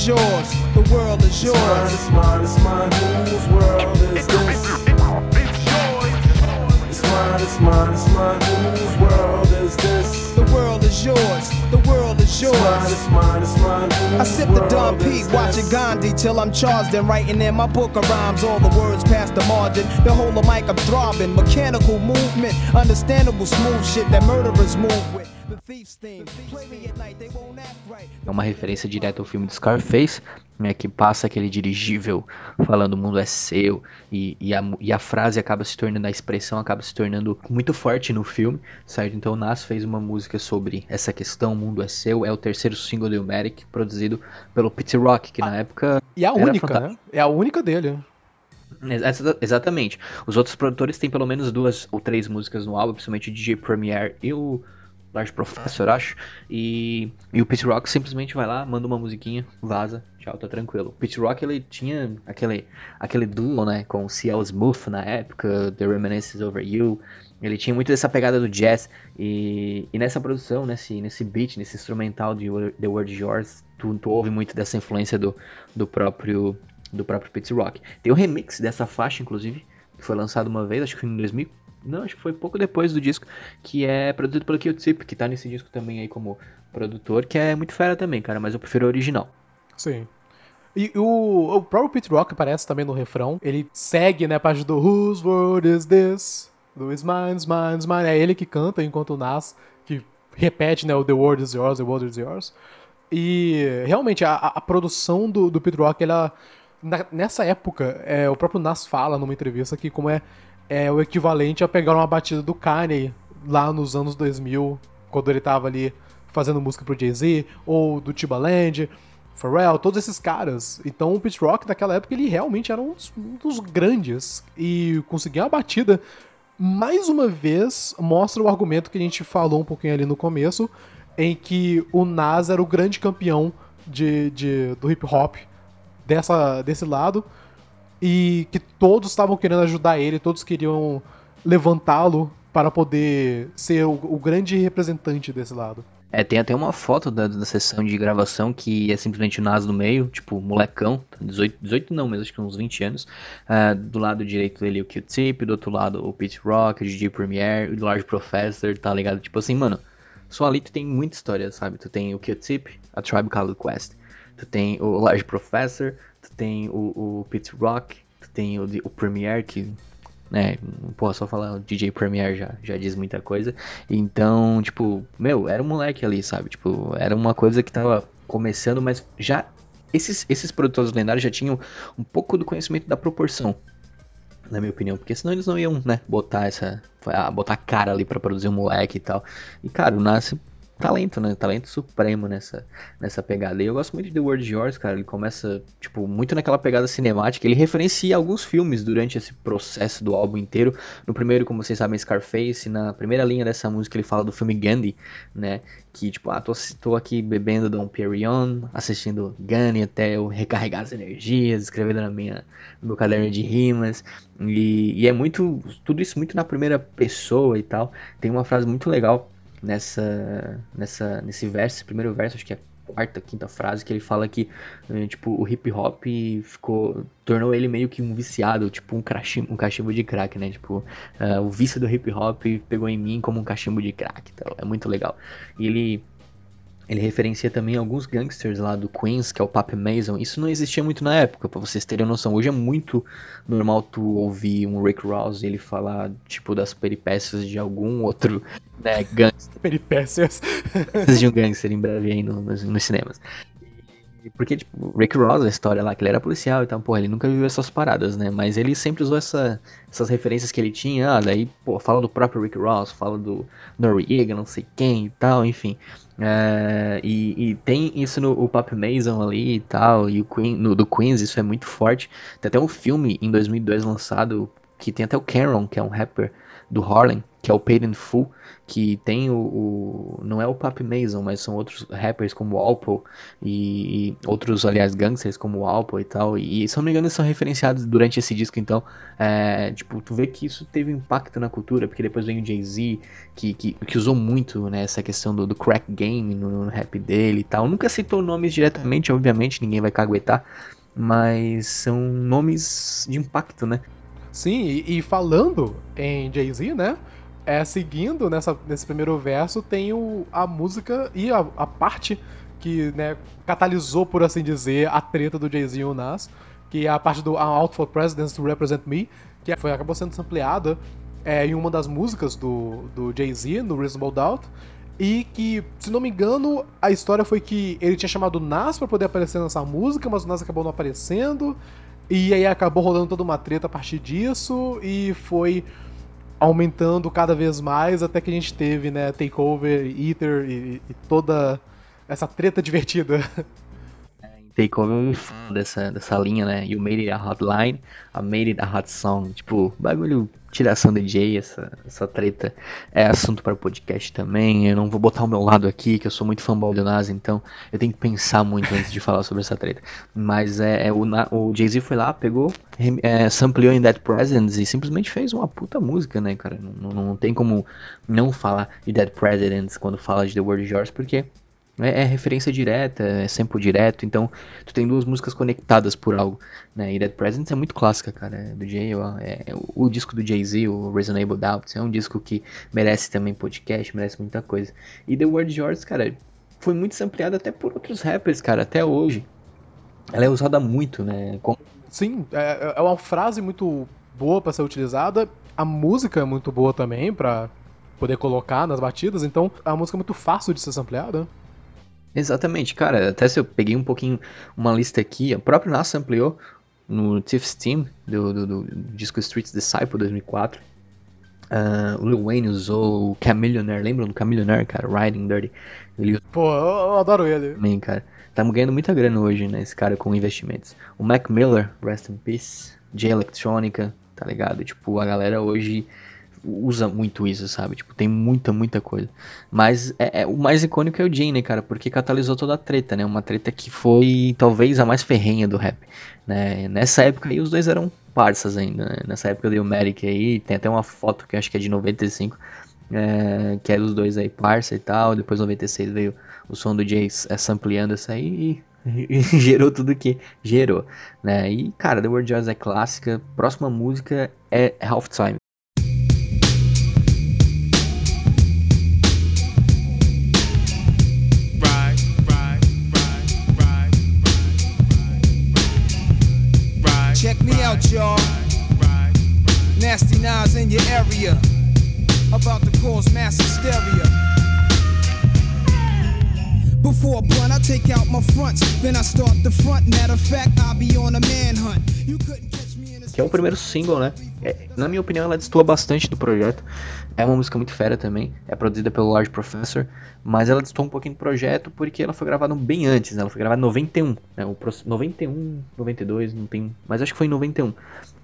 is yours. The world is yours. It's mine, it's mine, it's mine. Whose world is this? It's yours. It's mine, it's mine, it's mine. Whose world is this? The world is yours. The world is yours. It's mine, it's mine, it's mine. I sip the Don Pete, watching Gandhi till I'm charged and writing in my book of rhymes. All the words past the margin. The whole of mic I'm throbbing. Mechanical movement, understandable smooth shit that murderers move with. É uma referência direta ao filme de Scarface, né, que passa aquele dirigível falando o mundo é seu, e, e, a, e a frase acaba se tornando, a expressão acaba se tornando muito forte no filme, certo? Então o Nas fez uma música sobre essa questão, o mundo é seu, é o terceiro single do Ilmatic, produzido pelo Pete Rock, que na época. E a única, né? É a única dele. Exatamente. Os outros produtores têm pelo menos duas ou três músicas no álbum, principalmente o DJ Premier e o Large Professor, acho. E, e o Pete Rock simplesmente vai lá, manda uma musiquinha, vaza, tchau, tá tranquilo. O Pete Rock ele tinha aquele, aquele duo, né, com C.L. Smooth na época, The Reminiscences Over You. Ele tinha muito dessa pegada do jazz. E, e nessa produção, nesse, nesse beat, nesse instrumental de The Word Yours, tu, tu ouve muito dessa influência do, do próprio do próprio Pete Rock. Tem um remix dessa faixa, inclusive, que foi lançado uma vez, acho que em 2000, não, acho que foi pouco depois do disco, que é produzido pelo Q-Tip, que tá nesse disco também aí como produtor, que é muito fera também, cara, mas eu prefiro o original. Sim. E o, o próprio Pete Rock aparece também no refrão. Ele segue, né, a parte do Whose Word is this? Do Is Mine, Is Mine, Is Mine. É ele que canta, enquanto o Nas, que repete, né, o The Word is Yours, The Word is Yours. E realmente a, a produção do, do Pete Rock, ela. Na, nessa época, é, o próprio Nas fala numa entrevista que como é é o equivalente a pegar uma batida do Kanye lá nos anos 2000, quando ele tava ali fazendo música pro Jay-Z, ou do Timbaland, Pharrell, todos esses caras. Então o Pete Rock naquela época ele realmente era um dos, um dos grandes e conseguir uma batida mais uma vez mostra o argumento que a gente falou um pouquinho ali no começo, em que o Nas era o grande campeão de, de do hip hop dessa, desse lado e que todos estavam querendo ajudar ele, todos queriam levantá-lo para poder ser o, o, grande representante desse lado. É, tem até uma foto da, da sessão de gravação que é simplesmente o Nas no meio, tipo, molecão, 18, 18 não, mas acho que uns 20 anos. Uh, do lado direito dele o Q-Tip, do outro lado o Pete Rock, o DJ Premier, o Large Professor, tá ligado? Tipo assim, mano, só ali tu tem muita história, sabe? Tu tem o Q-Tip, a Tribe Called Quest, tu tem o Large Professor, tu tem o, o Pete Rock, tu tem o, o Premiere, que, né, não posso só falar, o DJ Premiere já, já diz muita coisa. Então, tipo, meu, era um moleque ali, sabe? Tipo, era uma coisa que tava começando, mas já. Esses, esses produtores lendários já tinham um pouco do conhecimento da proporção, na minha opinião, porque senão eles não iam, né, botar essa. Botar cara ali para produzir um moleque e tal. E, cara, o Nasce talento, né? Talento supremo nessa, nessa pegada. E eu gosto muito de The World Yours, cara. Ele começa, tipo, muito naquela pegada cinemática. Ele referencia alguns filmes durante esse processo do álbum inteiro. No primeiro, como vocês sabem, Scarface. Na primeira linha dessa música, ele fala do filme Gandhi, né? Que, tipo, ah, tô, tô aqui bebendo Dom Perignon, assistindo Gandhi até eu recarregar as energias, escrevendo na minha, no meu caderno de rimas. E, e é muito, tudo isso muito na primeira pessoa e tal. Tem uma frase muito legal nessa, nessa, nesse verso, primeiro verso, acho que é a quarta, quinta frase, que ele fala que, eh, tipo, o hip hop ficou, tornou ele meio que um viciado, tipo um, cachimbo, um cachimbo de crack, né? Tipo, uh, o vício do hip hop pegou em mim como um cachimbo de crack, então é muito legal. E ele ele referencia também alguns gangsters lá do Queens, que é o Pap Mason. Isso não existia muito na época, para vocês terem noção. Hoje é muito normal tu ouvir um Rick Ross ele falar, tipo, das peripécias de algum outro né, gangster. Peripécias. de um gangster em breve aí no, nos, nos cinemas. Porque, tipo, Rick Ross, a história lá, que ele era policial e tal, porra, ele nunca viveu essas paradas, né? Mas ele sempre usou essa, essas referências que ele tinha, ah, daí, pô, fala do próprio Rick Ross, fala do Noriega, não sei quem e tal, enfim. É, e, e, tem isso no o Pop Mason ali e tal, e o Queen, no, do Queens, isso é muito forte. Tem até um filme em 2002 lançado que tem até o Cameron, que é um rapper do Harlem, que é o Paid in Full, que tem o, o, não é o Pop Mason, mas são outros rappers como o Alpo e, e, outros, aliás, gangsters como o Alpo e tal, e se não me engano eles são referenciados durante esse disco, então, é, tipo, tu vê que isso teve impacto na cultura, porque depois vem o Jay-Z, que, que, que, usou muito, né, essa questão do, do crack game no, no, rap dele e tal, nunca citou nomes diretamente, obviamente, ninguém vai caguetar, mas são nomes de impacto, né? Sim, e, e falando em Jay-Z, né, é, seguindo nessa, nesse primeiro verso, tem o, a música e a, a parte que né, catalisou, por assim dizer, a treta do Jay-Z e o Nas, que é a parte do Out for Presidents to Represent Me, que foi, acabou sendo sampleada é, em uma das músicas do, do Jay-Z, no Reasonable Doubt, e que, se não me engano, a história foi que ele tinha chamado o Nas para poder aparecer nessa música, mas o Nas acabou não aparecendo, e aí acabou rolando toda uma treta a partir disso, e foi aumentando cada vez mais até que a gente teve, né, Takeover, Ether e, e toda essa treta divertida. É Takeover dessa, dessa linha, né? You Made It a Hotline, I Made It a Hot Song. Tipo, bagulho tiração DJ, essa, essa treta é assunto para podcast também. Eu não vou botar o meu lado aqui, que eu sou muito fanboy do Nas, então eu tenho que pensar muito antes de falar sobre essa treta. Mas é, é o, o Jay-Z foi lá, pegou, é, sampleou em Dead Presidents e simplesmente fez uma puta música, né, cara? Não, não, não tem como não falar de Dead Presidents quando fala de The World is Yours, porque é, é, referência direta, é sample direto, então tu tem duas músicas conectadas por algo, né? E Dead Presence é muito clássica, cara, é do Jay, é, é, o, o, disco do Jay-Z, o Reasonable Doubts, é um disco que merece também podcast, merece muita coisa. E The Word Yours, cara, foi muito sampleada até por outros rappers, cara, até hoje. Ela é usada muito, né? Sim, é, é uma frase muito boa para ser utilizada, a música é muito boa também para poder colocar nas batidas, então a música é muito fácil de ser sampleada. Exatamente, cara. Até se eu peguei um pouquinho uma lista aqui, o próprio Nas ampliou no Thief's Team do, do, do, disco Streets Disciple 2004. Uh, o Lil Wayne usou o Chameleonaire, lembram do Chameleonaire, cara? Riding Dirty. Ele... Pô, eu, eu adoro ele. Também, cara. Estamos ganhando muita grana hoje, né? Esse cara com investimentos. O Mac Miller, Rest in Peace. J Electronica, tá ligado? Tipo, a galera hoje usa muito isso, sabe? Tipo, tem muita, muita coisa. Mas é, é, o mais icônico é o Jay, né, cara? Porque catalisou toda a treta, né? Uma treta que foi talvez a mais ferrenha do rap. Né? Nessa época aí os dois eram parças ainda, né? Nessa época do Merrick aí, tem até uma foto que eu acho que é de 95, é, que é dos dois aí parça e tal. Depois 96 veio o som do Jay é, sampleando isso aí e gerou tudo que gerou, né? E cara, The World Jazz é clássica. Próxima música é Halftime. out, cause mass hysteria. Before blunt, I take out my. Then I start the front. Matter of fact, I'll be on a manhunt. You couldn't catch me in a... Que é o primeiro single, né? É, na minha opinião, ela destoa bastante do projeto. É uma música muito fera também, é produzida pelo Large Professor, mas ela distou um pouquinho do projeto porque ela foi gravada bem antes, né? ela foi gravada em 91, né? O 91, 92, não tem, mas acho que foi em 91,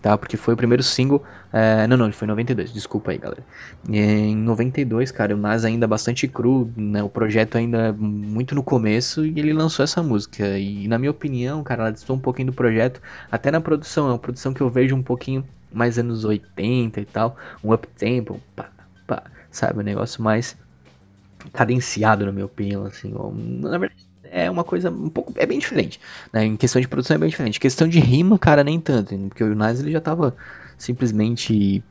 tá? Porque foi o primeiro single, é... não, não, foi em 92, desculpa aí, galera. Em 92, cara, o Nas ainda bastante cru, né? O projeto ainda muito no começo e ele lançou essa música. E na minha opinião, cara, ela distou um pouquinho do projeto, até na produção, é uma produção que eu vejo um pouquinho mais anos 80 e tal, um up tempo, pá, pá, sabe, um negócio mais cadenciado na minha opinião, assim, ou, na verdade é uma coisa um pouco, é bem diferente, né, em questão de produção é bem diferente, questão de rima, cara, nem tanto, porque o Nas ele já tava simplesmente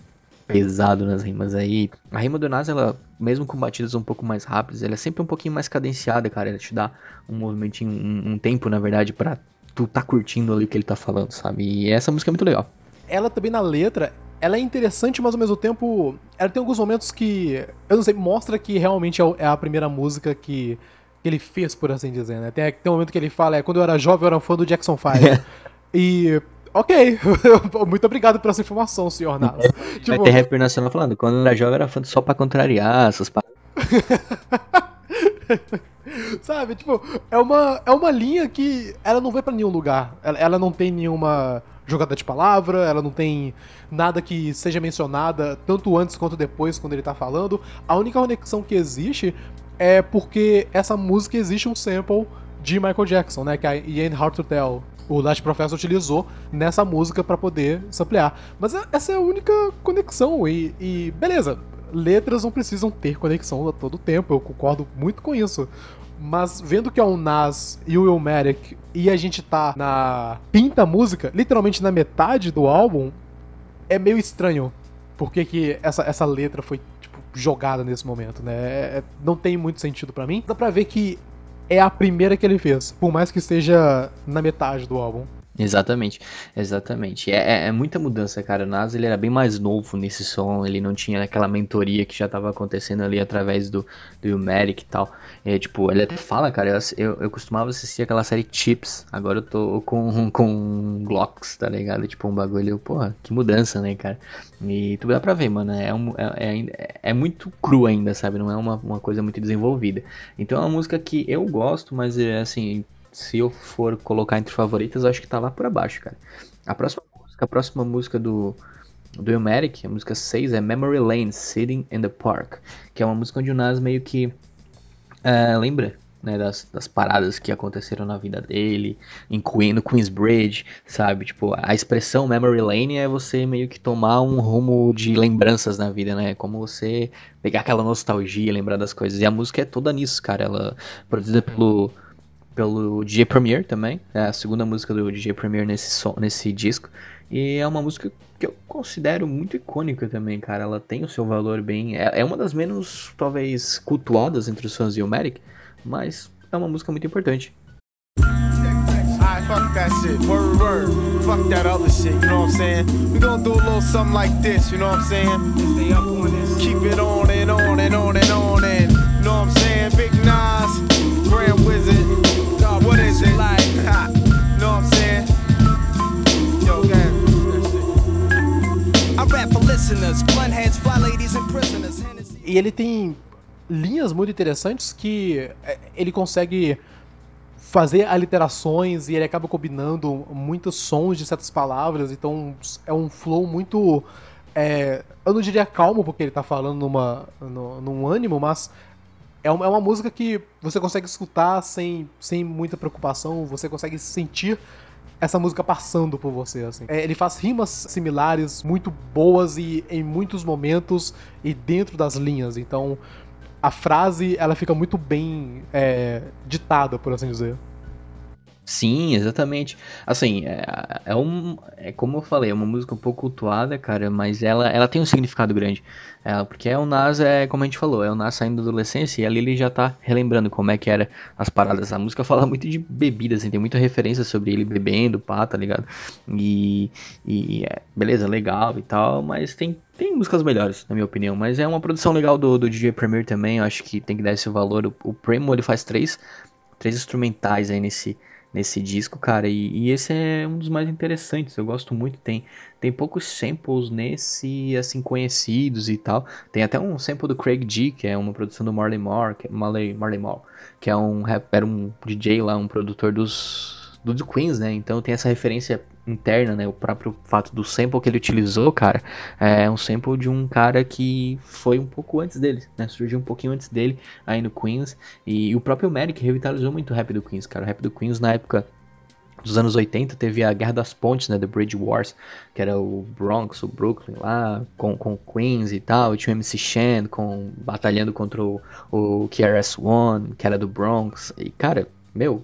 pesado nas rimas aí, a rima do Nas, ela, mesmo com batidas um pouco mais rápidas, ela é sempre um pouquinho mais cadenciada, cara, ela te dá um movimentinho, um, um tempo, na verdade, para tu tá curtindo ali o que ele tá falando, sabe, e essa música é muito legal. Ela também na letra, ela é interessante, mas ao mesmo tempo, ela tem alguns momentos que, eu não sei, mostra que realmente é, é a primeira música que, que ele fez, por assim dizer, né? Tem, tem um momento que ele fala, é, quando eu era jovem eu era fã do Jackson 5. e ok, muito obrigado pela essa informação, senhor Nas. É, tipo... Vai ter rapper nacional falando, quando eu era jovem eu era fã só pra contrariar essas paradas. Sabe, tipo, é uma, é uma linha que ela não vai para nenhum lugar. Ela, ela não tem nenhuma jogada de palavra, ela não tem nada que seja mencionada tanto antes quanto depois quando ele tá falando. A única conexão que existe é porque essa música existe um sample de Michael Jackson, né, que a Ian Hard to Tell. O Last Professor utilizou nessa música para poder samplear. Mas é, essa é a única conexão e, e beleza, letras não precisam ter conexão a todo tempo, eu concordo muito com isso. Mas vendo que é o Nas e o Will Merrick e a gente tá na pinta música, literalmente na metade do álbum, é meio estranho. Porque que essa, essa letra foi, jogada nesse momento, né? É, é não tem muito sentido para mim. Dá pra ver que é a primeira que ele fez, por mais que esteja na metade do álbum. Exatamente, exatamente. É, é, é, muita mudança, cara. O Nas ele era bem mais novo nesse som, ele não tinha aquela mentoria que já estava acontecendo ali através do, do Ilmeric e tal. É, tipo, ele até fala, cara, eu, eu, eu, costumava assistir aquela série Chips, agora eu tô com, com Glocks, tá ligado? Tipo, um bagulho, porra, que mudança, né, cara? E tu dá pra ver, mano, é, um, é, é, é muito cru ainda, sabe? Não é uma, uma coisa muito desenvolvida. Então é uma música que eu gosto, mas é assim se eu for colocar entre favoritas, acho que tá lá por abaixo, cara. A próxima música, a próxima música do, do Ilmatic, a música 6, é Memory Lane, Sitting in the Park, que é uma música onde o Nas meio que uh, lembra né, das, das paradas que aconteceram na vida dele, incluindo Queensbridge, sabe? Tipo, a expressão memory lane é você meio que tomar um rumo de lembranças na vida, né? Como você pegar aquela nostalgia, lembrar das coisas. E a música é toda nisso, cara. Ela é produzida pelo pelo DJ Premier também, é a segunda música do DJ Premier nesse som, nesse disco. E é uma música que eu considero muito icônica também, cara. Ela tem o seu valor bem. É, é uma das menos, talvez, cultuadas entre os fãs de Ilmatic, mas é uma música muito importante. fuck that shit. Word, word. Fuck that other shit, you know what I'm saying? We gonna do a little something like this, you know what I'm saying? Stay up on this. Keep it on and on and on and on and, you know what I'm saying? Big Nas, Grand Wizard, E ele tem linhas muito interessantes que é, ele consegue fazer aliterações e ele acaba combinando muitos sons de certas palavras, então é um flow muito. É, eu não diria calmo, porque ele tá falando numa, no, num ânimo, mas é uma, é uma música que você consegue escutar sem, sem muita preocupação, você consegue sentir essa música passando por você, assim. É, ele faz rimas similares, muito boas e em muitos momentos e dentro das linhas, então a frase ela fica muito bem é, ditada, por assim dizer. Sim, exatamente. Assim, é, é, um, é como eu falei, é uma música um pouco cultuada, cara, mas ela, ela tem um significado grande. É, porque é o Nas, é, como a gente falou, é o Nas saindo da adolescência e ali ele já tá relembrando como é que era as paradas. A música fala muito de bebidas, assim, tem muita referência sobre ele bebendo, pá, tá ligado? E, e é, beleza, legal e tal, mas tem, tem músicas melhores, na minha opinião. Mas é uma produção legal do, do DJ Premier também, eu acho que tem que dar esse valor. O, o ele faz três, três instrumentais aí nesse nesse disco, cara, e, e, esse é um dos mais interessantes, eu gosto muito, tem, tem poucos samples nesse, assim, conhecidos e tal, tem até um sample do Craig G, que é uma produção do Marley Moore, que, Marley, Marley Moore, que é um rapper, um DJ lá, um produtor dos do The Queens, né? Então tem essa referência interna, né? O próprio fato do sample que ele utilizou, cara, é um sample de um cara que foi um pouco antes dele, né? Surgiu um pouquinho antes dele aí no Queens. E, o próprio Merrick revitalizou muito o rap do Queens, cara. O rap do Queens na época dos anos 80 teve a Guerra das Pontes, né, The Bridge Wars, que era o Bronx, o Brooklyn lá, com, com Queens e tal, e tinha o MC Shan com, batalhando contra o, o KRS-One, que era do Bronx, e cara, meu,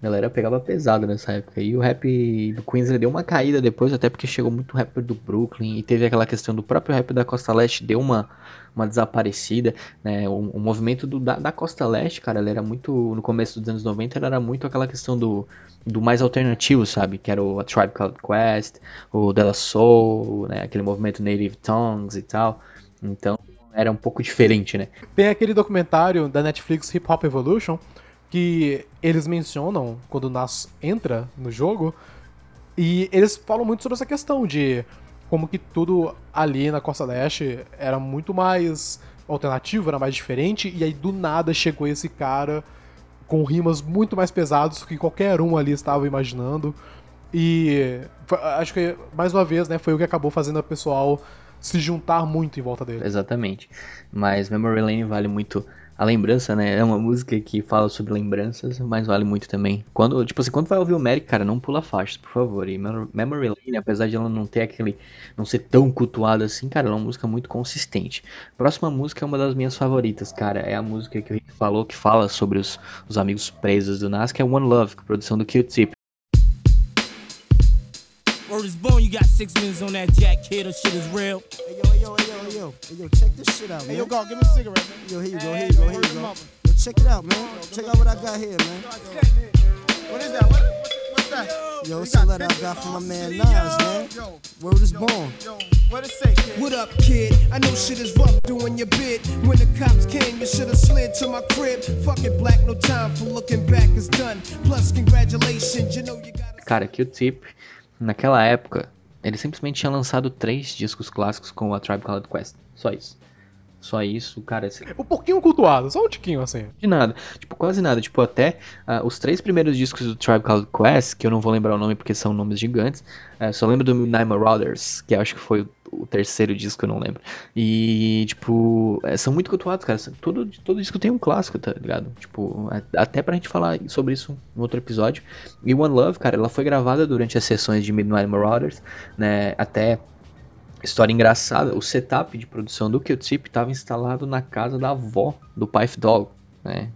a galera pegava pesado nessa época. E o rap do Queens deu uma caída depois, até porque chegou muito rapper do Brooklyn. E teve aquela questão do próprio rap da Costa Leste, deu uma, uma desaparecida. Né? O, o movimento do, da, da, Costa Leste, cara, ele era muito. No começo dos anos 90, era muito aquela questão do, do mais alternativo, sabe? Que era o A Tribe Called Quest, o Della Soul, né? aquele movimento Native Tongues e tal. Então era um pouco diferente, né? Tem aquele documentário da Netflix Hip Hop Evolution que eles mencionam quando o Nas entra no jogo. E eles falam muito sobre essa questão de como que tudo ali na Costa Leste era muito mais alternativo, era mais diferente, e aí do nada chegou esse cara com rimas muito mais pesados do que qualquer um ali estava imaginando. E acho que, mais uma vez, né, foi o que acabou fazendo o pessoal se juntar muito em volta dele. Exatamente. Mas Memory Lane vale muito a lembrança, né? É uma música que fala sobre lembranças, mas vale muito também. Quando, tipo assim, quando vai ouvir o Merrick, cara, não pula faixas, por favor. E Memory Lane, apesar de ela não ter aquele. não ser tão cultuada assim, cara, é uma música muito consistente. Próxima música é uma das minhas favoritas, cara. É a música que o Rick falou que fala sobre os, os amigos presos do que é One Love, produção do Q-Tip. Word is bone, you got six minutes on that jack kid, That shit is real. Hey yo, hey yo, hey yo, hey yo, hey yo, check this shit out, man. Hey yo, go, give me a cigarette, man. Yo, here you go, here you go, here you go. Yo, check it out, man. Check out what I got here, man. What is that? What, what's that? Yo, it's a letter I got from my man Nas, man. Word is born. What it say, kid? What up, kid? I know shit is rough doing your bit. When the cops came, you should have slid to my crib. Fuck it, black, no time for looking back is done. Plus, congratulations, you know you got Cara, Q-Tip Naquela época, ele simplesmente tinha lançado três discos clássicos com a Tribe Called Quest. Só isso. Só isso, cara. Assim, um pouquinho cultuado, só um tiquinho assim. De nada. Tipo, quase nada. Tipo, até uh, os três primeiros discos do Tribe Called Quest, que eu não vou lembrar o nome porque são nomes gigantes, uh, só lembro do Midnight Marauders, que acho que foi o terceiro disco, eu não lembro. E, tipo, é, são muito cultuados, cara. Todo, todo disco tem um clássico, tá ligado? Tipo, até pra gente falar sobre isso em outro episódio. E One Love, cara, ela foi gravada durante as sessões de Midnight Marauders, né? Até História engraçada, o setup de produção do Q-Tip estava instalado na casa da avó do Pipe Dog, né?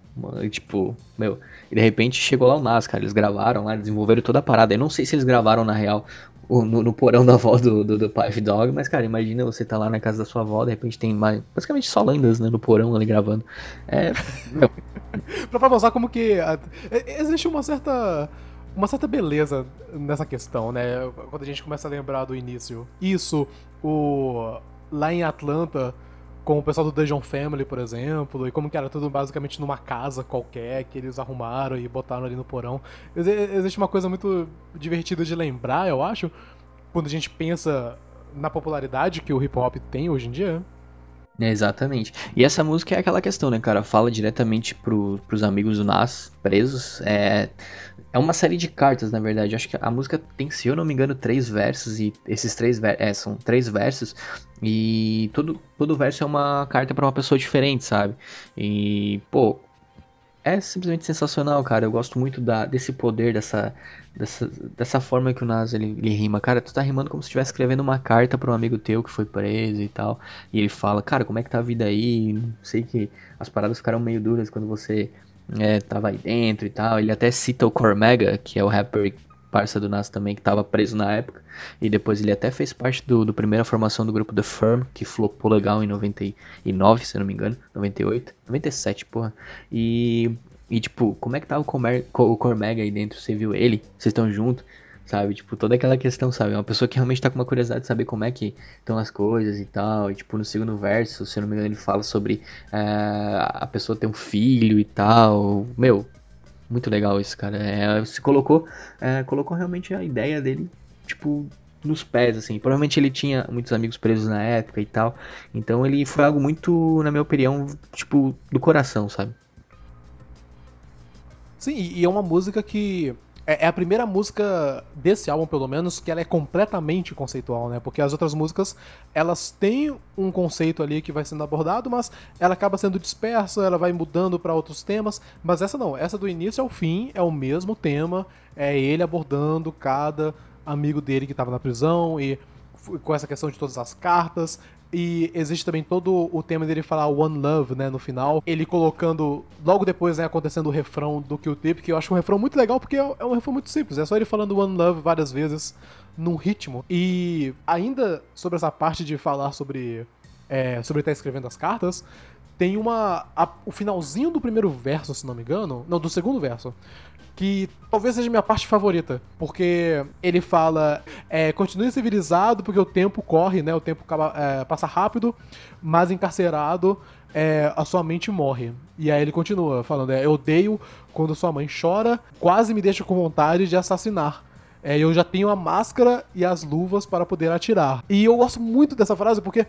Tipo, meu, e de repente chegou lá o Nas, cara, eles gravaram lá, desenvolveram toda a parada. Eu não sei se eles gravaram na real no, no porão da avó do, do, do Pipe Dog, mas, cara, imagina você tá lá na casa da sua avó, de repente tem mais, basicamente só lendas, né, no porão ali gravando. É, meu. pra mostrar como que a, existe uma certa uma certa beleza nessa questão, né? Quando a gente começa a lembrar do início. Isso, o lá em Atlanta, com o pessoal do Dungeon Family, por exemplo, e como que era tudo basicamente numa casa qualquer que eles arrumaram e botaram ali no porão. Existe uma coisa muito divertida de lembrar, eu acho, quando a gente pensa na popularidade que o hip hop tem hoje em dia. É, exatamente. E essa música é aquela questão, né, cara? Fala diretamente pro, pros amigos do Nas presos. É, é uma série de cartas, na verdade. Acho que a música tem, se eu não me engano, três versos. E esses três é, são três versos. E todo, todo verso é uma carta para uma pessoa diferente, sabe? E, pô, é simplesmente sensacional, cara. Eu gosto muito da, desse poder, dessa, dessa, dessa forma que o Nas ele, ele, rima. Cara, tu tá rimando como se estivesse escrevendo uma carta para um amigo teu que foi preso e tal. E ele fala, cara, como é que tá a vida aí? Sei que as paradas ficaram meio duras quando você é, tava aí dentro e tal. Ele até cita o Cormega, que é o rapper parça do Nas também, que estava preso na época. E depois ele até fez parte do, do primeira formação do grupo The Firm, que flopou legal em 99, se não me engano. 98, 97, porra. E, e tipo, como é que tá o, o Cormega aí dentro? Você viu ele? Vocês estão juntos? Sabe? Tipo, toda aquela questão, sabe? Uma pessoa que realmente tá com uma curiosidade de saber como é que estão as coisas e tal. E, tipo, no segundo verso, se eu não me engano, ele fala sobre uh, a pessoa ter um filho e tal. Meu, muito legal isso, cara. É, se colocou, é, colocou realmente a ideia dele, tipo, nos pés, assim. Provavelmente ele tinha muitos amigos presos na época e tal. Então ele foi algo muito, na minha opinião, tipo, do coração, sabe? Sim, e é uma música que é, é, a primeira música desse álbum, pelo menos, que ela é completamente conceitual, né? Porque as outras músicas, elas têm um conceito ali que vai sendo abordado, mas ela acaba sendo dispersa, ela vai mudando para outros temas. Mas essa não, essa do início ao fim é o mesmo tema, é ele abordando cada amigo dele que estava na prisão e com essa questão de todas as cartas, e existe também todo o tema dele falar One Love, né, no final. Ele colocando, logo depois, né, acontecendo o refrão do Q-Tip, que eu acho um refrão muito legal, porque é, é um refrão muito simples. É só ele falando One Love várias vezes num ritmo. E ainda sobre essa parte de falar sobre, é, sobre estar escrevendo as cartas, tem uma. A, o finalzinho do primeiro verso, se não me engano. Não, do segundo verso que talvez seja minha parte favorita, porque ele fala: é, continue civilizado porque o tempo corre, né? O tempo acaba, é, passa rápido, mas encarcerado é, a sua mente morre. E aí ele continua falando: é, eu odeio quando sua mãe chora, quase me deixa com vontade de assassinar. É, eu já tenho a máscara e as luvas para poder atirar. E eu gosto muito dessa frase porque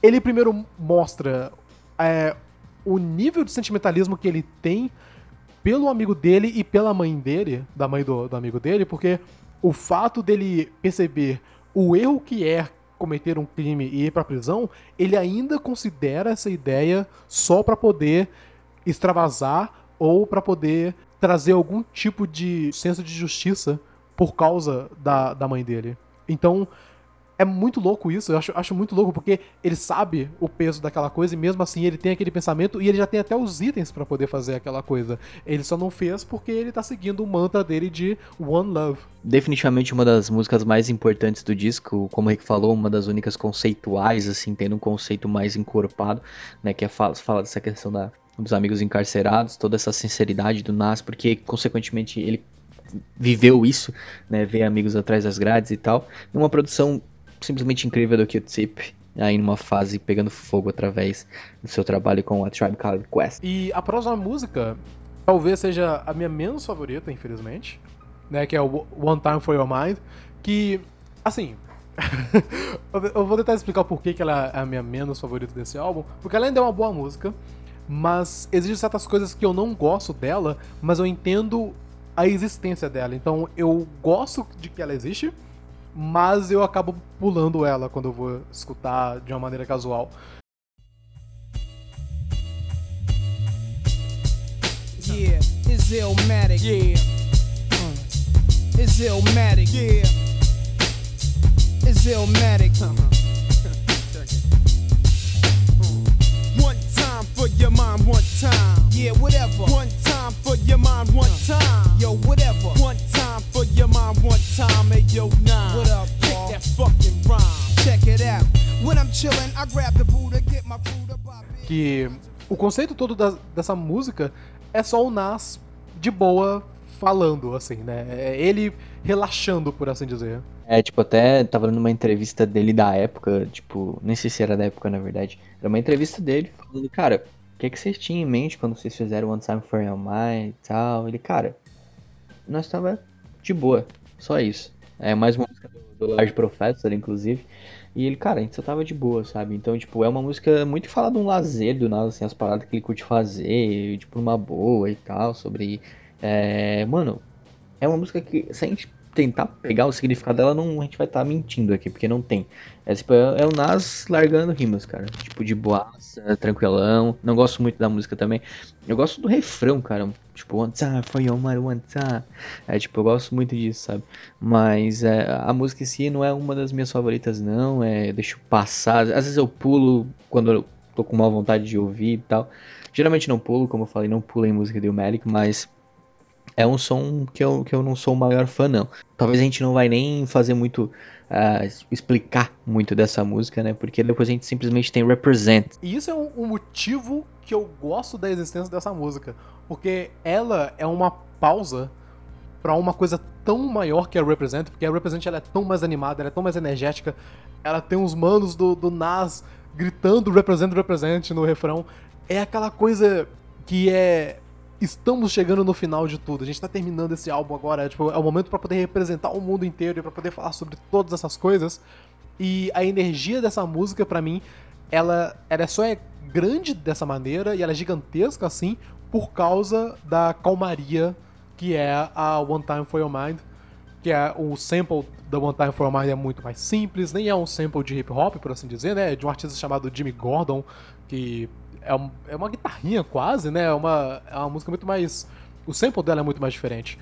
ele primeiro mostra é, o nível de sentimentalismo que ele tem pelo amigo dele e pela mãe dele, da mãe do, do amigo dele, porque o fato dele perceber o erro que é cometer um crime e ir pra prisão, ele ainda considera essa ideia só para poder extravasar ou para poder trazer algum tipo de senso de justiça por causa da, da mãe dele. Então, é muito louco isso, eu acho, acho muito louco, porque ele sabe o peso daquela coisa e mesmo assim ele tem aquele pensamento e ele já tem até os itens para poder fazer aquela coisa. Ele só não fez porque ele tá seguindo o mantra dele de One Love. Definitivamente uma das músicas mais importantes do disco, como o Rick falou, uma das únicas conceituais, assim, tendo um conceito mais encorpado, né, que é fala, fala dessa questão da, dos amigos encarcerados, toda essa sinceridade do Nas, porque consequentemente ele viveu isso, né, ver amigos atrás das grades e tal, numa produção simplesmente incrível do Q-Tip aí numa fase pegando fogo através do seu trabalho com a Tribe Called Quest. E a próxima música talvez seja a minha menos favorita, infelizmente, né, que é o One Time For Your Mind, que, assim, eu vou tentar explicar por que ela é a minha menos favorita desse álbum, porque ela ainda é uma boa música, mas existem certas coisas que eu não gosto dela, mas eu entendo a existência dela. Então eu gosto de que ela existe, mas eu acabo pulando ela quando eu vou escutar de uma maneira casual. Yeah, it's Illmatic. Yeah. Uh. It's Illmatic. Yeah. It's Illmatic. Uh -huh. For your mind, one time. Yeah, whatever. One time for your mind, one time. Yo, whatever. One time for your mind, one time. Hey, yo, nine. What up, Kick that fucking rhyme. Check it out. When I'm chilling, I grab the Buddha, get my food up. Que o conceito todo da, dessa música é só o Nas de boa falando, assim, né? É ele relaxando, por assim dizer. É, tipo, até tava numa entrevista dele da época, tipo, nem sei se era da época, na verdade. Era uma entrevista dele falando, cara, o que, é que vocês tinham em mente quando vocês fizeram One Time for Your Mind e tal? Ele, cara, nós tava de boa, só isso. É mais uma música do, do Large Professor, inclusive. E ele, cara, a gente só tava de boa, sabe? Então, tipo, é uma música muito que fala de um lazer do nada, assim, as paradas que ele curte fazer, tipo, uma boa e tal, sobre. É, mano, é uma música que, se a gente tentar pegar o significado dela, não, a gente vai estar tá mentindo aqui, porque não tem. É, tipo, é, é, o Nas largando rimas, cara. Tipo, de boaça, tranquilão. Não gosto muito da música também. Eu gosto do refrão, cara. Tipo, one your money, one time. É, tipo, eu gosto muito disso, sabe? Mas é, a música em si não é uma das minhas favoritas, não. É, deixo passar. Às vezes eu pulo quando eu tô com má vontade de ouvir e tal. Geralmente não pulo, como eu falei, não pulo em música do Malik, mas é um som que eu, que eu não sou o maior fã, não. Talvez a gente não vai nem fazer muito. Uh, explicar muito dessa música, né? Porque depois a gente simplesmente tem Represent. E isso é um, um motivo que eu gosto da existência dessa música. Porque ela é uma pausa para uma coisa tão maior que a Represent, porque a Represent ela é tão mais animada, ela é tão mais energética, ela tem os manos do, do Nas gritando Represent, Represent no refrão. É aquela coisa que é estamos chegando no final de tudo. A gente tá terminando esse álbum agora, é, tipo, é o momento para poder representar o mundo inteiro e para poder falar sobre todas essas coisas. E a energia dessa música para mim, ela, ela só é grande dessa maneira e ela é gigantesca assim por causa da calmaria que é a One Time for Your Mind, que é o sample da One Time for Your Mind é muito mais simples, nem é um sample de hip hop, por assim dizer, né? É de um artista chamado Jimmy Gordon, que é, um, é uma guitarrinha quase, né? É uma, é uma música muito mais. O sample dela é muito mais diferente.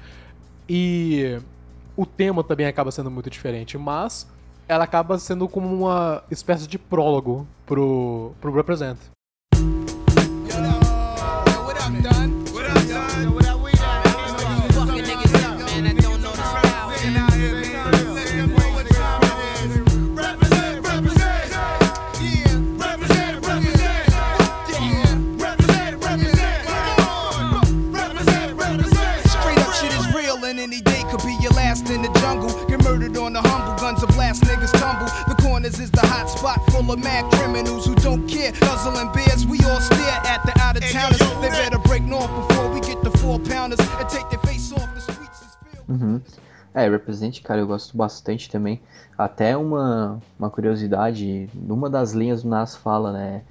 E o tema também acaba sendo muito diferente, mas ela acaba sendo como uma espécie de prólogo pro, pro Represent. Full of mad criminals who don't care. Guzzling beers, we all stare at the out of towners. They better break north before we get the four pounders and take their face off the streets. Uhum. É, Represent, cara, eu gosto bastante também. Até uma, uma curiosidade, numa das linhas do Nas fala, né?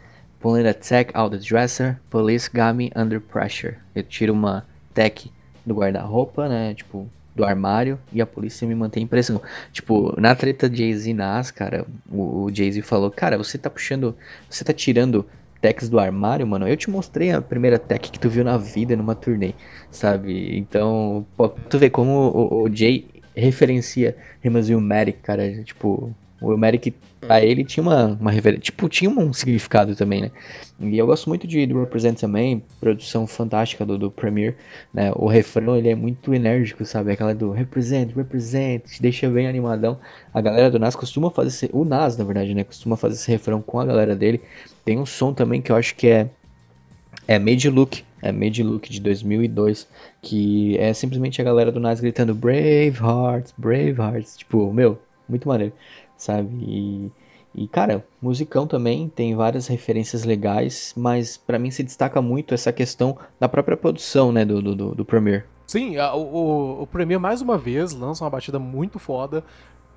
Pulling a tech out the dresser, police got me under pressure. Eu tiro uma tech do guarda-roupa, né? Tipo, do armário e a polícia me mantém em pressão. Tipo, na treta Jay-Z Nas, cara, o, o Jay-Z falou, cara, você tá puxando, você tá tirando techs do armário, mano. Eu te mostrei a primeira tech que tu viu na vida numa turnê, sabe? Então, pô, tu vê como o, o Jay referencia Rimas e o Merrick, cara, tipo, o Merrick, pra ele, tinha uma, uma reverência. Tipo, tinha um significado também, né? E eu gosto muito de do Represent também, produção fantástica do, do Premiere, né? O refrão, ele é muito enérgico, sabe? Aquela do Represent, Represent, te deixa bem animadão. A galera do Nas costuma fazer esse... O Nas, na verdade, né? Costuma fazer esse refrão com a galera dele. Tem um som também que eu acho que é... É Made Look, é Made Look de 2002, que é simplesmente a galera do Nas gritando Brave Hearts, Brave Hearts, tipo, meu, muito maneiro sabe? E, e cara, musicão também tem várias referências legais, mas para mim se destaca muito essa questão da própria produção, né, do, do, do Premiere. Sim, o, o, o Premiere mais uma vez lança uma batida muito foda.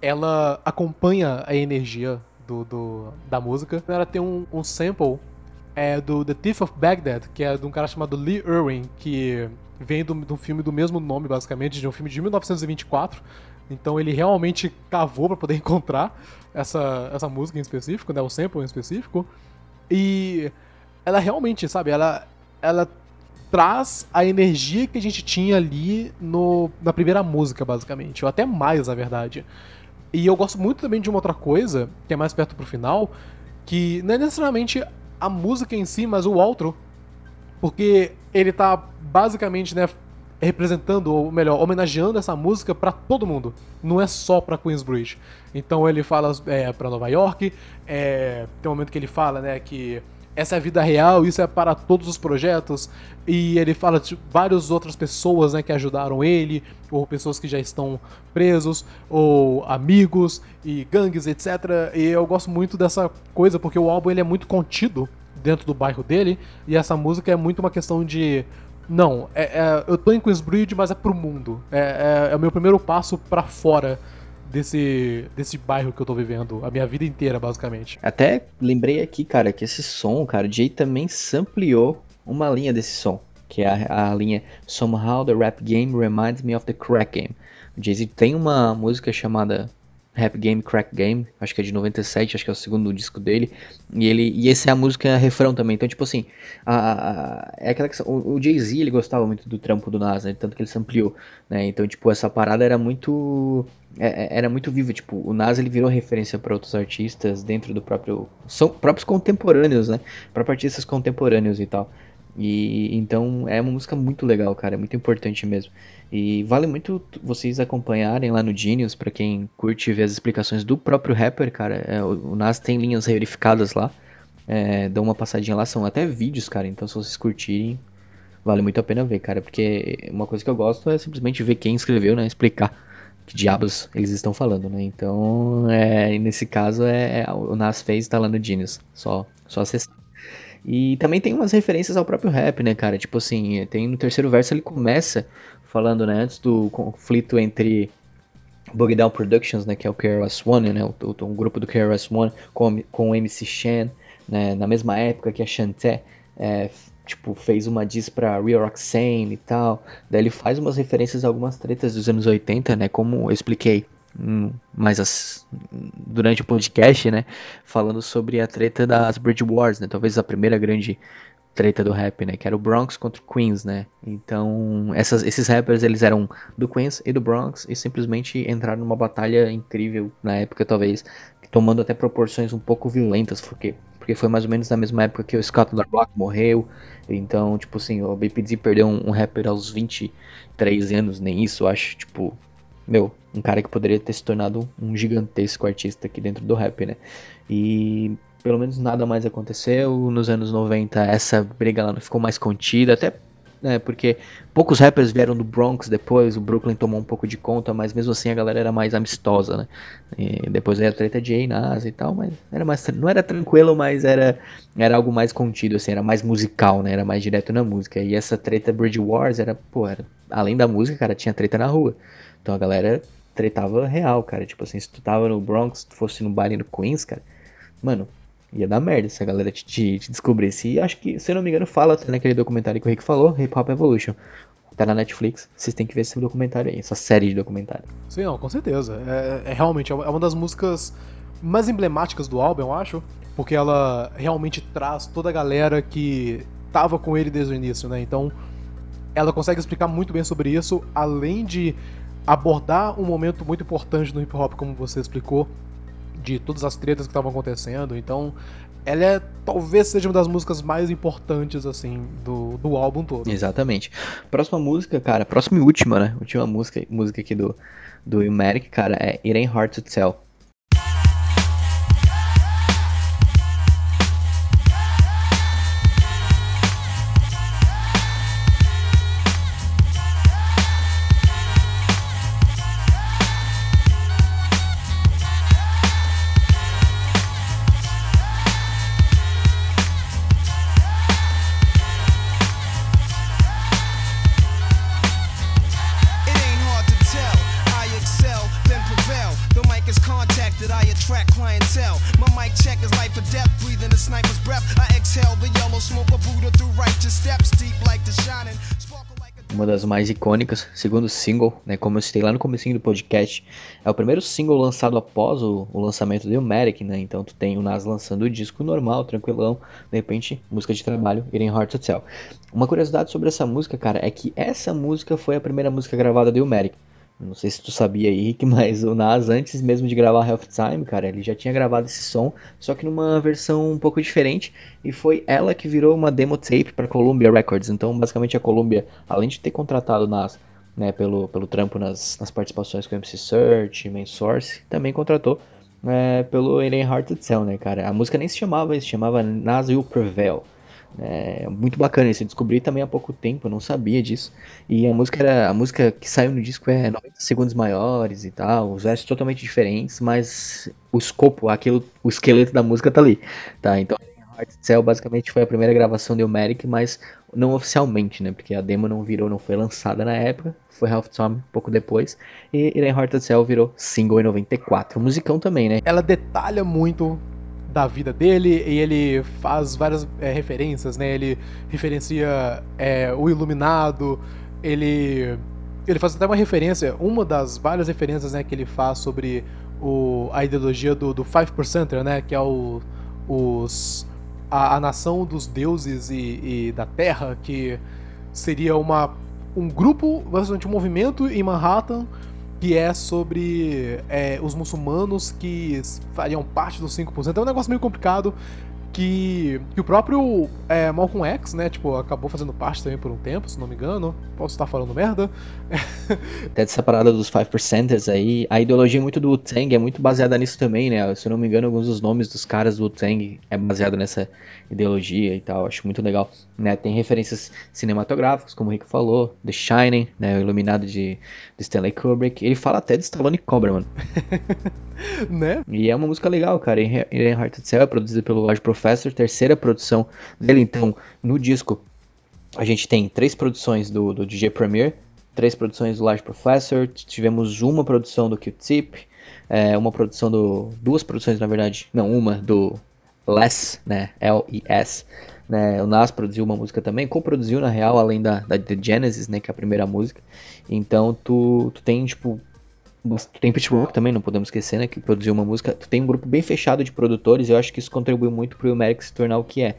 ela acompanha a energia do, do da música. Ela tem um, um sample é, do The Thief of Baghdad, que é de um cara chamado Lee Irwin, que vem de um filme do mesmo nome, basicamente, de um filme de 1924. Então ele realmente cavou para poder encontrar essa, essa música em específico, né, o sample em específico. E ela realmente, sabe, ela, ela traz a energia que a gente tinha ali no, na primeira música, basicamente, ou até mais, na verdade. E eu gosto muito também de uma outra coisa, que é mais perto pro final, que não é necessariamente a música em si, mas o outro. Porque ele tá basicamente, né, representando, ou melhor, homenageando essa música para todo mundo. Não é só para Queensbridge. Então ele fala é, para Nova York, é, tem um momento que ele fala, né, que essa é a vida real, isso é para todos os projetos. E ele fala de várias outras pessoas né, que ajudaram ele, ou pessoas que já estão presos, ou amigos e gangues, etc. E eu gosto muito dessa coisa porque o álbum ele é muito contido dentro do bairro dele, e essa música é muito uma questão de. Não, é, é, eu tô em Queensbridge, mas é pro mundo. É, é, é o meu primeiro passo para fora desse, desse bairro que eu tô vivendo a minha vida inteira, basicamente. Até lembrei aqui, cara, que esse som, cara, Jay também sampleou uma linha desse som, que é a, a linha Somehow the Rap Game Reminds Me of the Crack Game. O Jay-Z tem uma música chamada Rap Game Crack Game, acho que é de 97, acho que é o segundo disco dele. E ele e essa é a música refrão também. Então, tipo assim, a, a, é aquela que, o, o Jay-Z ele gostava muito do trampo do Nas, né, tanto que ele ampliou, né? Então, tipo, essa parada era muito é, é, era muito viva, tipo, o Nas ele virou referência para outros artistas dentro do próprio são próprios contemporâneos, né? Para artistas contemporâneos e tal. E então é uma música muito legal, cara, é muito importante mesmo. E vale muito vocês acompanharem lá no Genius, para quem curte ver as explicações do próprio rapper, cara. É, o Nas tem linhas verificadas lá. É, dão uma passadinha lá, são até vídeos, cara. Então se vocês curtirem, vale muito a pena ver, cara. Porque uma coisa que eu gosto é simplesmente ver quem escreveu, né? Explicar que diabos eles estão falando, né? Então, é, nesse caso, é, é o Nas fez tá lá no Genius. Só, só acessar. E também tem umas referências ao próprio rap, né, cara? Tipo assim, tem no terceiro verso ele começa falando, né, antes do conflito entre Bug Down Productions, né, que é o KRS-One, né, o, o, um grupo do KRS-One com, com o MC Shan, né, na mesma época que a Shanté é, tipo, fez uma diss pra Real Roxane e tal. Daí ele faz umas referências a algumas tretas dos anos 80, né, como eu expliquei mais durante o podcast, né, falando sobre a treta das Bridge Wars, né, talvez a primeira grande treta do rap, né, que era o Bronx contra o Queens, né. Então, essas, esses rappers eles eram do Queens e do Bronx e simplesmente entraram numa batalha incrível na época, talvez tomando até proporções um pouco violentas, porque porque foi mais ou menos na mesma época que o Scott LaRock morreu. Então, tipo assim, o BPD perdeu um, um rapper aos 23 anos, nem isso, acho, tipo, meu, um cara que poderia ter se tornado um gigantesco artista aqui dentro do rap, né? E pelo menos nada mais aconteceu. Nos anos 90 essa briga lá não ficou mais contida, até né, porque poucos rappers vieram do Bronx depois, o Brooklyn tomou um pouco de conta, mas mesmo assim a galera era mais amistosa, né? E depois veio a treta de Nas e tal, mas era mais, não era tranquilo, mas era, era algo mais contido, assim, era mais musical, né? Era mais direto na música. E essa treta Bridge Wars era, pô, era, além da música, cara, tinha treta na rua. Então a galera tretava real, cara. Tipo assim, se tu tava no Bronx, se tu fosse no baile no Queens, cara, mano, ia dar merda se a galera te, te, te descobrisse. E acho que, se eu não me engano, fala até naquele documentário que o Rick falou, Hip Hop Evolution. Tá na Netflix, vocês têm que ver esse documentário aí, essa série de documentário. Sim, não, com certeza. É, é realmente, é uma das músicas mais emblemáticas do álbum, eu acho, porque ela realmente traz toda a galera que tava com ele desde o início, né? Então, ela consegue explicar muito bem sobre isso, além de abordar um momento muito importante no hip hop, como você explicou, de todas as tretas que estavam acontecendo. Então, ela é talvez seja uma das músicas mais importantes assim do, do álbum todo. Exatamente. Próxima música, cara, próxima e última, né? Última música, música aqui do do Ilmatic, cara, é It Ain't Hard to Tell. Mais icônicas, segundo single, né, como eu citei lá no começo do podcast, é o primeiro single lançado após o, o lançamento do Ilmatic, né, então tu tem o Nas lançando o disco normal, tranquilão, de repente, música de trabalho, Ain't Hard to Tell. Uma curiosidade sobre essa música, cara, é que essa música foi a primeira música gravada do Ilmatic. Não sei se tu sabia aí, Rick, mas o Nas, antes mesmo de gravar Half Time, cara, ele já tinha gravado esse som, só que numa versão um pouco diferente, e foi ela que virou uma demo tape para Columbia Records. Então, basicamente, a Columbia, além de ter contratado o Nas né, pelo, pelo trampo nas, nas participações com MC Search, Main Source, também contratou é, pelo It Ain't Hard to né, cara? A música nem se chamava, se chamava Nas Will Prevail. É muito bacana isso, eu descobri também há pouco tempo, eu não sabia disso. E a música era a música que saiu no disco é 90 segundos maiores e tal, os versos totalmente diferentes, mas o escopo, aquilo, o esqueleto da música tá ali, tá? Então Heart Cell basicamente foi a primeira gravação de Omeric, mas não oficialmente, né? Porque a demo não virou, não foi lançada na época, foi Half Time pouco depois, e Irene Heart Cell virou single em 94. musicão também, né? Ela detalha muito da vida dele e ele faz várias é, referências, né? Ele referencia é, o Iluminado, ele ele faz até uma referência, uma das várias referências, né, que ele faz sobre o, a ideologia do, do Five Percenter, né, que é o, os a, a nação dos deuses e, e, da Terra, que seria uma um grupo, bastante um movimento em Manhattan que é sobre é, os muçulmanos que fariam parte dos 5%. É um negócio meio complicado que, que o próprio é, Malcolm X, né, tipo, acabou fazendo parte também por um tempo, se não me engano. Posso estar falando merda. Até dessa parada dos 5%ers aí, a ideologia muito do Wu-Tang é muito baseada nisso também, né? Se eu não me engano, alguns dos nomes dos caras do Wu-Tang é baseado nessa ideologia e tal, acho muito legal. Né? Tem referências cinematográficas, como o Rick falou, The Shining, né, o Iluminado de, de Stanley Kubrick. Ele fala até de Stallone Cobra, mano. né? E é uma música legal, cara. In Heart Cell é produzida pelo Lodge Professor, terceira produção dele. Então, no disco, a gente tem três produções do, do DJ Premier, três produções do Large Professor, tivemos uma produção do Q-Tip, é, uma produção do. duas produções, na verdade, não, uma do Les, né? L-E-S. Né, o Nas produziu uma música também, co-produziu na real, além da, da The Genesis, né, que é a primeira música. Então tu, tu tem, tipo, tem Pitchfork também, não podemos esquecer, né, que produziu uma música. Tu tem um grupo bem fechado de produtores, e eu acho que isso contribui muito pro Merrick se tornar o que é.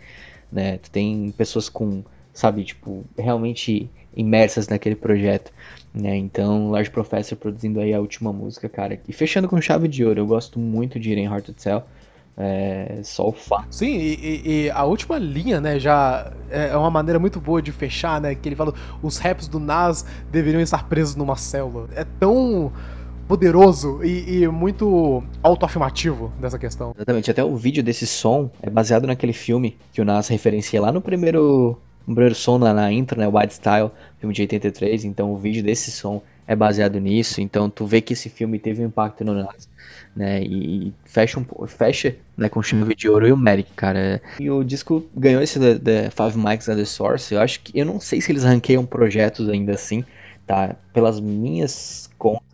Né? Tu tem pessoas com, sabe, tipo, realmente imersas naquele projeto. Né? Então, Large Professor produzindo aí a última música, cara. E fechando com chave de ouro, eu gosto muito de Ir em Heart to Tell. É só o fato. Sim, e, e, a última linha, né, já é, é uma maneira muito boa de fechar, né? Que ele fala: os raps do Nas deveriam estar presos numa célula. É tão poderoso e, e muito autoafirmativo dessa questão. Exatamente, até o vídeo desse som é baseado naquele filme que o Nas referencia lá no primeiro, no primeiro som na, na intro, né? Wild Style, filme de 83. Então o vídeo desse som é baseado nisso. Então tu vê que esse filme teve um impacto no Nas né? E, fecha, um, fecha né, com chave de ouro e o Merrick, cara. E o disco ganhou esse The, Five Mics and the Source. Eu acho que eu não sei se eles ranqueiam projetos ainda assim, tá? Pelas minhas contas,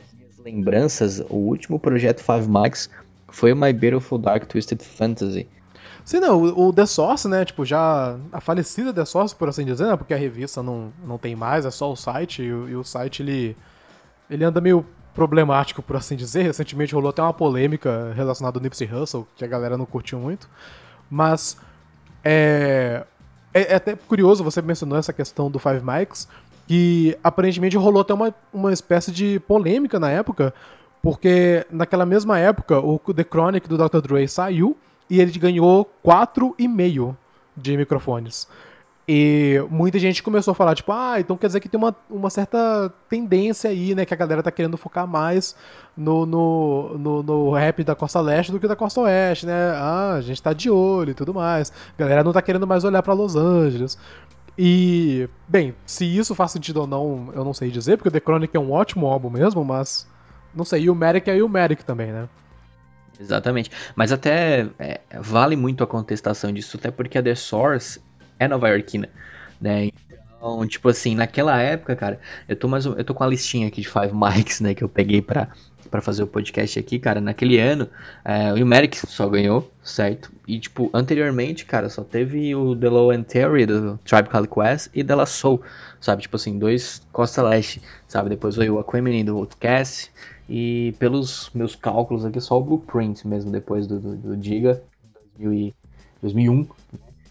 lembranças, o último projeto Five Mics foi o My Beautiful Dark Twisted Fantasy. Sim, não, o, o The Source, né, tipo, já a falecida The Source, por assim dizer, né, porque a revista não, não tem mais, é só o site, e, e o site, ele, ele anda meio problemático, por assim dizer. Recentemente rolou até uma polêmica relacionada ao Nipsey Hussle, que a galera não curtiu muito. Mas é, é, é até curioso, você mencionou essa questão do Five Mics, que aparentemente rolou até uma, uma espécie de polêmica na época, porque naquela mesma época o The Chronic do Dr. Dre saiu e ele ganhou 4,5 de microfones. E muita gente começou a falar, tipo, ah, então quer dizer que tem uma, uma certa tendência aí, né? Que a galera tá querendo focar mais no, no, no, no, rap da costa leste do que da costa oeste, né? Ah, a gente tá de olho e tudo mais. A galera não tá querendo mais olhar para Los Angeles. E, bem, se isso faz sentido ou não, eu não sei dizer, porque o The Chronic é um ótimo álbum mesmo, mas não sei. E o Merrick é o Merrick também, né? Exatamente. Mas até é, vale muito a contestação disso, até porque a The Source é nova iorquina, né? Então, tipo assim, naquela época, cara, eu tô mais eu tô com a listinha aqui de Five Mics, né, que eu peguei pra, pra fazer o podcast aqui, cara. Naquele ano, é, o Merrick só ganhou, certo? E, tipo, anteriormente, cara, só teve o The Low End Theory do Tribe Called Quest e The La Soul, sabe? Tipo assim, dois Costa Leste, sabe? Depois veio o Aquemini do Outcast e pelos meus cálculos aqui, só o Blueprint mesmo, depois do, do, do Diga, 2001,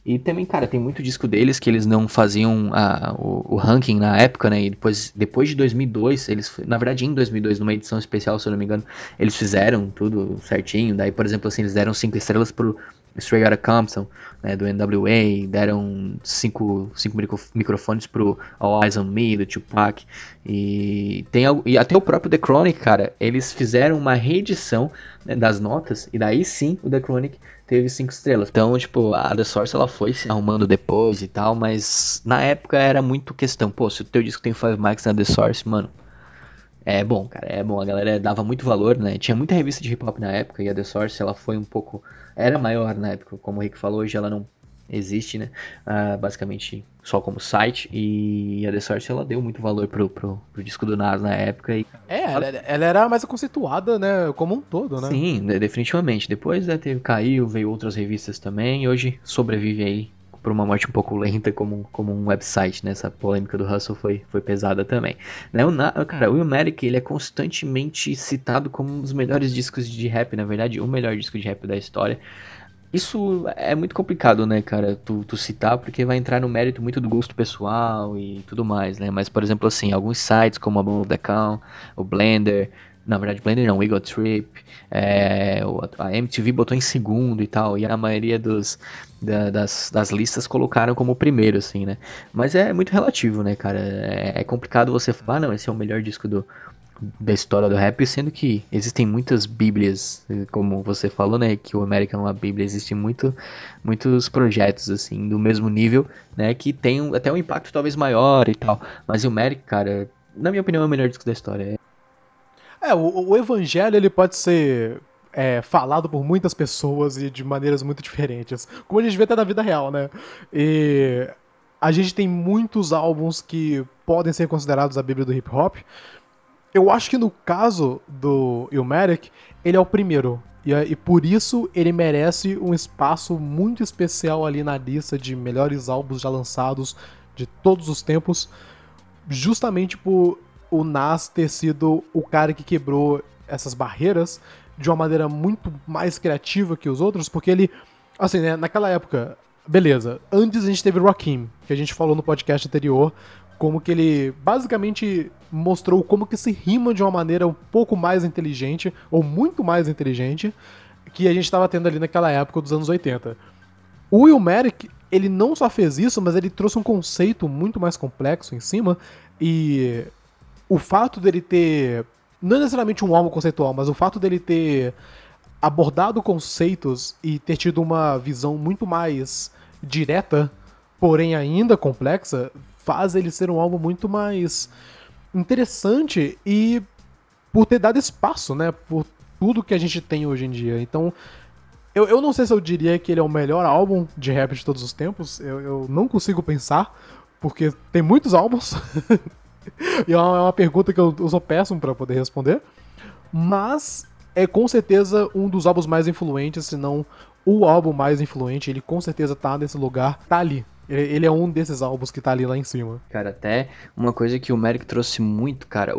e também, cara, tem muito disco deles que eles não faziam a, o, o, ranking na época, né? E depois, depois de 2002, eles, na verdade, em 2002, numa edição especial, se eu não me engano, eles fizeram tudo certinho. Daí, por exemplo, assim, eles deram cinco estrelas pro Straight Outta Compton, né, do NWA, deram cinco, cinco microfones pro All Eyes on Me, do Tupac. E, tem, e até o próprio The Chronic, cara, eles fizeram uma reedição né, das notas, e daí sim o The Chronic teve cinco estrelas. Então, tipo, a The Source ela foi se arrumando depois e tal, mas na época era muito questão, pô, se o teu disco tem 5 mics na The Source, mano, é bom, cara, é bom. A galera dava muito valor, né? Tinha muita revista de hip hop na época e a The Source ela foi um pouco. Era maior na época, como o Rick falou, hoje ela não existe, né? Uh, basicamente só como site. E a The Source ela deu muito valor pro, pro, pro disco do Nas na época. E... É, ela, ela, era mais conceituada, né? Como um todo, né? Sim, definitivamente. Depois né, teve, caiu, veio outras revistas também. E hoje sobrevive aí por uma morte um pouco lenta como, como um website, né? Essa polêmica do Russell foi, foi pesada também. Né? O, cara, o Illmatic, ele é constantemente citado como um dos melhores discos de rap, na verdade, o melhor disco de rap da história. Isso é muito complicado, né, cara, tu, tu, citar, porque vai entrar no mérito muito do gosto pessoal e tudo mais, né? Mas, por exemplo, assim, alguns sites como a Account, o Blender, na verdade, Blender não, Eagle Trip, é, a MTV botou em segundo e tal, e a maioria dos, da, das, das listas colocaram como primeiro, assim, né? Mas é muito relativo, né, cara? É, é complicado você falar, ah, não, esse é o melhor disco do, da história do rap, sendo que existem muitas bíblias, como você falou, né, que o American é uma bíblia, existem muito, muitos projetos, assim, do mesmo nível, né, que tem até um impacto talvez maior e tal, mas o American, cara, na minha opinião, é o melhor disco da história. É, o, o evangelho ele pode ser é, falado por muitas pessoas e de maneiras muito diferentes. Como a gente vê até na vida real, né? E a gente tem muitos álbuns que podem ser considerados a Bíblia do hip hop. Eu acho que no caso do Ilmatic, ele é o primeiro. E, e por isso ele merece um espaço muito especial ali na lista de melhores álbuns já lançados de todos os tempos. Justamente por o Nas ter sido o cara que quebrou essas barreiras de uma maneira muito mais criativa que os outros, porque ele, assim, né, naquela época, beleza, antes a gente teve Rakim, que a gente falou no podcast anterior, como que ele basicamente mostrou como que se rima de uma maneira um pouco mais inteligente, ou muito mais inteligente, que a gente estava tendo ali naquela época dos anos 80. O Will Merrick, ele não só fez isso, mas ele trouxe um conceito muito mais complexo em cima, e o fato dele ter. Não necessariamente um álbum conceitual, mas o fato dele ter abordado conceitos e ter tido uma visão muito mais direta, porém ainda complexa, faz ele ser um álbum muito mais interessante e por ter dado espaço, né? Por tudo que a gente tem hoje em dia. Então, eu, eu não sei se eu diria que ele é o melhor álbum de rap de todos os tempos. Eu, eu não consigo pensar, porque tem muitos álbuns. e é uma, é uma pergunta que eu, eu sou péssimo para poder responder. Mas é com certeza um dos álbuns mais influentes, se não o álbum mais influente. Ele com certeza tá nesse lugar, tá ali. Ele é um desses álbuns que tá ali lá em cima. Cara, até uma coisa que o Merrick trouxe muito, cara,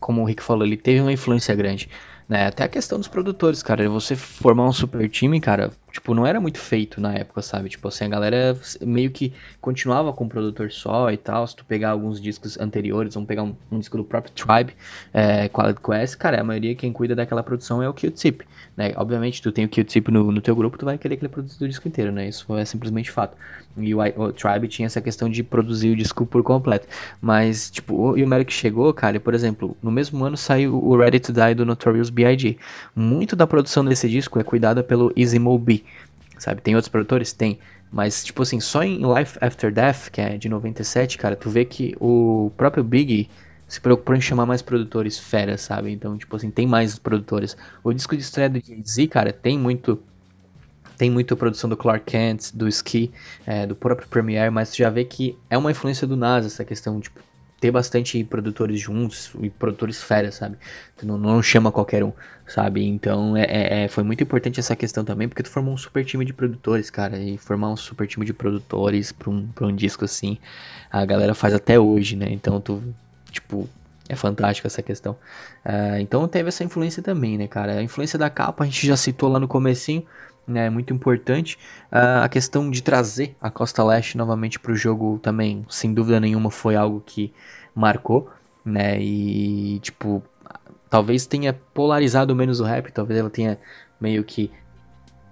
como o Rick falou, ele teve uma influência grande. Né? Até a questão dos produtores, cara. Você formar um super time, cara, tipo, não era muito feito na época, sabe? Tipo assim, a galera meio que continuava com o produtor só e tal. Se tu pegar alguns discos anteriores, vamos pegar um, um disco do próprio Tribe, é, Quality Quest, cara, a maioria quem cuida daquela produção é o Q-Tip, né? Obviamente, tu tem o Q-Tip no, no teu grupo, tu vai querer que ele produza o disco inteiro, né? Isso é simplesmente fato. E o, o, Tribe tinha essa questão de produzir o disco por completo. Mas, tipo, o, o Merrick chegou, cara, e, por exemplo, no mesmo ano saiu o Ready to Die do Notorious B.I.G. Muito da produção desse disco é cuidada pelo Easy Mo B, sabe? Tem outros produtores? Tem. Mas, tipo assim, só em Life After Death, que é de 97, cara, tu vê que o próprio Big se preocupou em chamar mais produtores fera, sabe? Então, tipo assim, tem mais produtores. O disco de estreia do Jay-Z, cara, tem muito tem muita produção do Clark Kent, do Ski, é, do próprio Premiere, mas tu já vê que é uma influência do NASA essa questão, tipo, ter bastante produtores juntos e produtores férias, sabe? Tu não, não chama qualquer um, sabe? Então é, é, é, foi muito importante essa questão também, porque tu formou um super time de produtores, cara. E formar um super time de produtores pra um, pra um disco assim, a galera faz até hoje, né? Então tu, tipo, é fantástico essa questão. Uh, então teve essa influência também, né, cara? A influência da capa a gente já citou lá no comecinho, né, é muito importante. Uh, a questão de trazer a Costa Leste novamente para o jogo também, sem dúvida nenhuma, foi algo que marcou, né? E tipo, talvez tenha polarizado menos o rap, talvez ela tenha meio que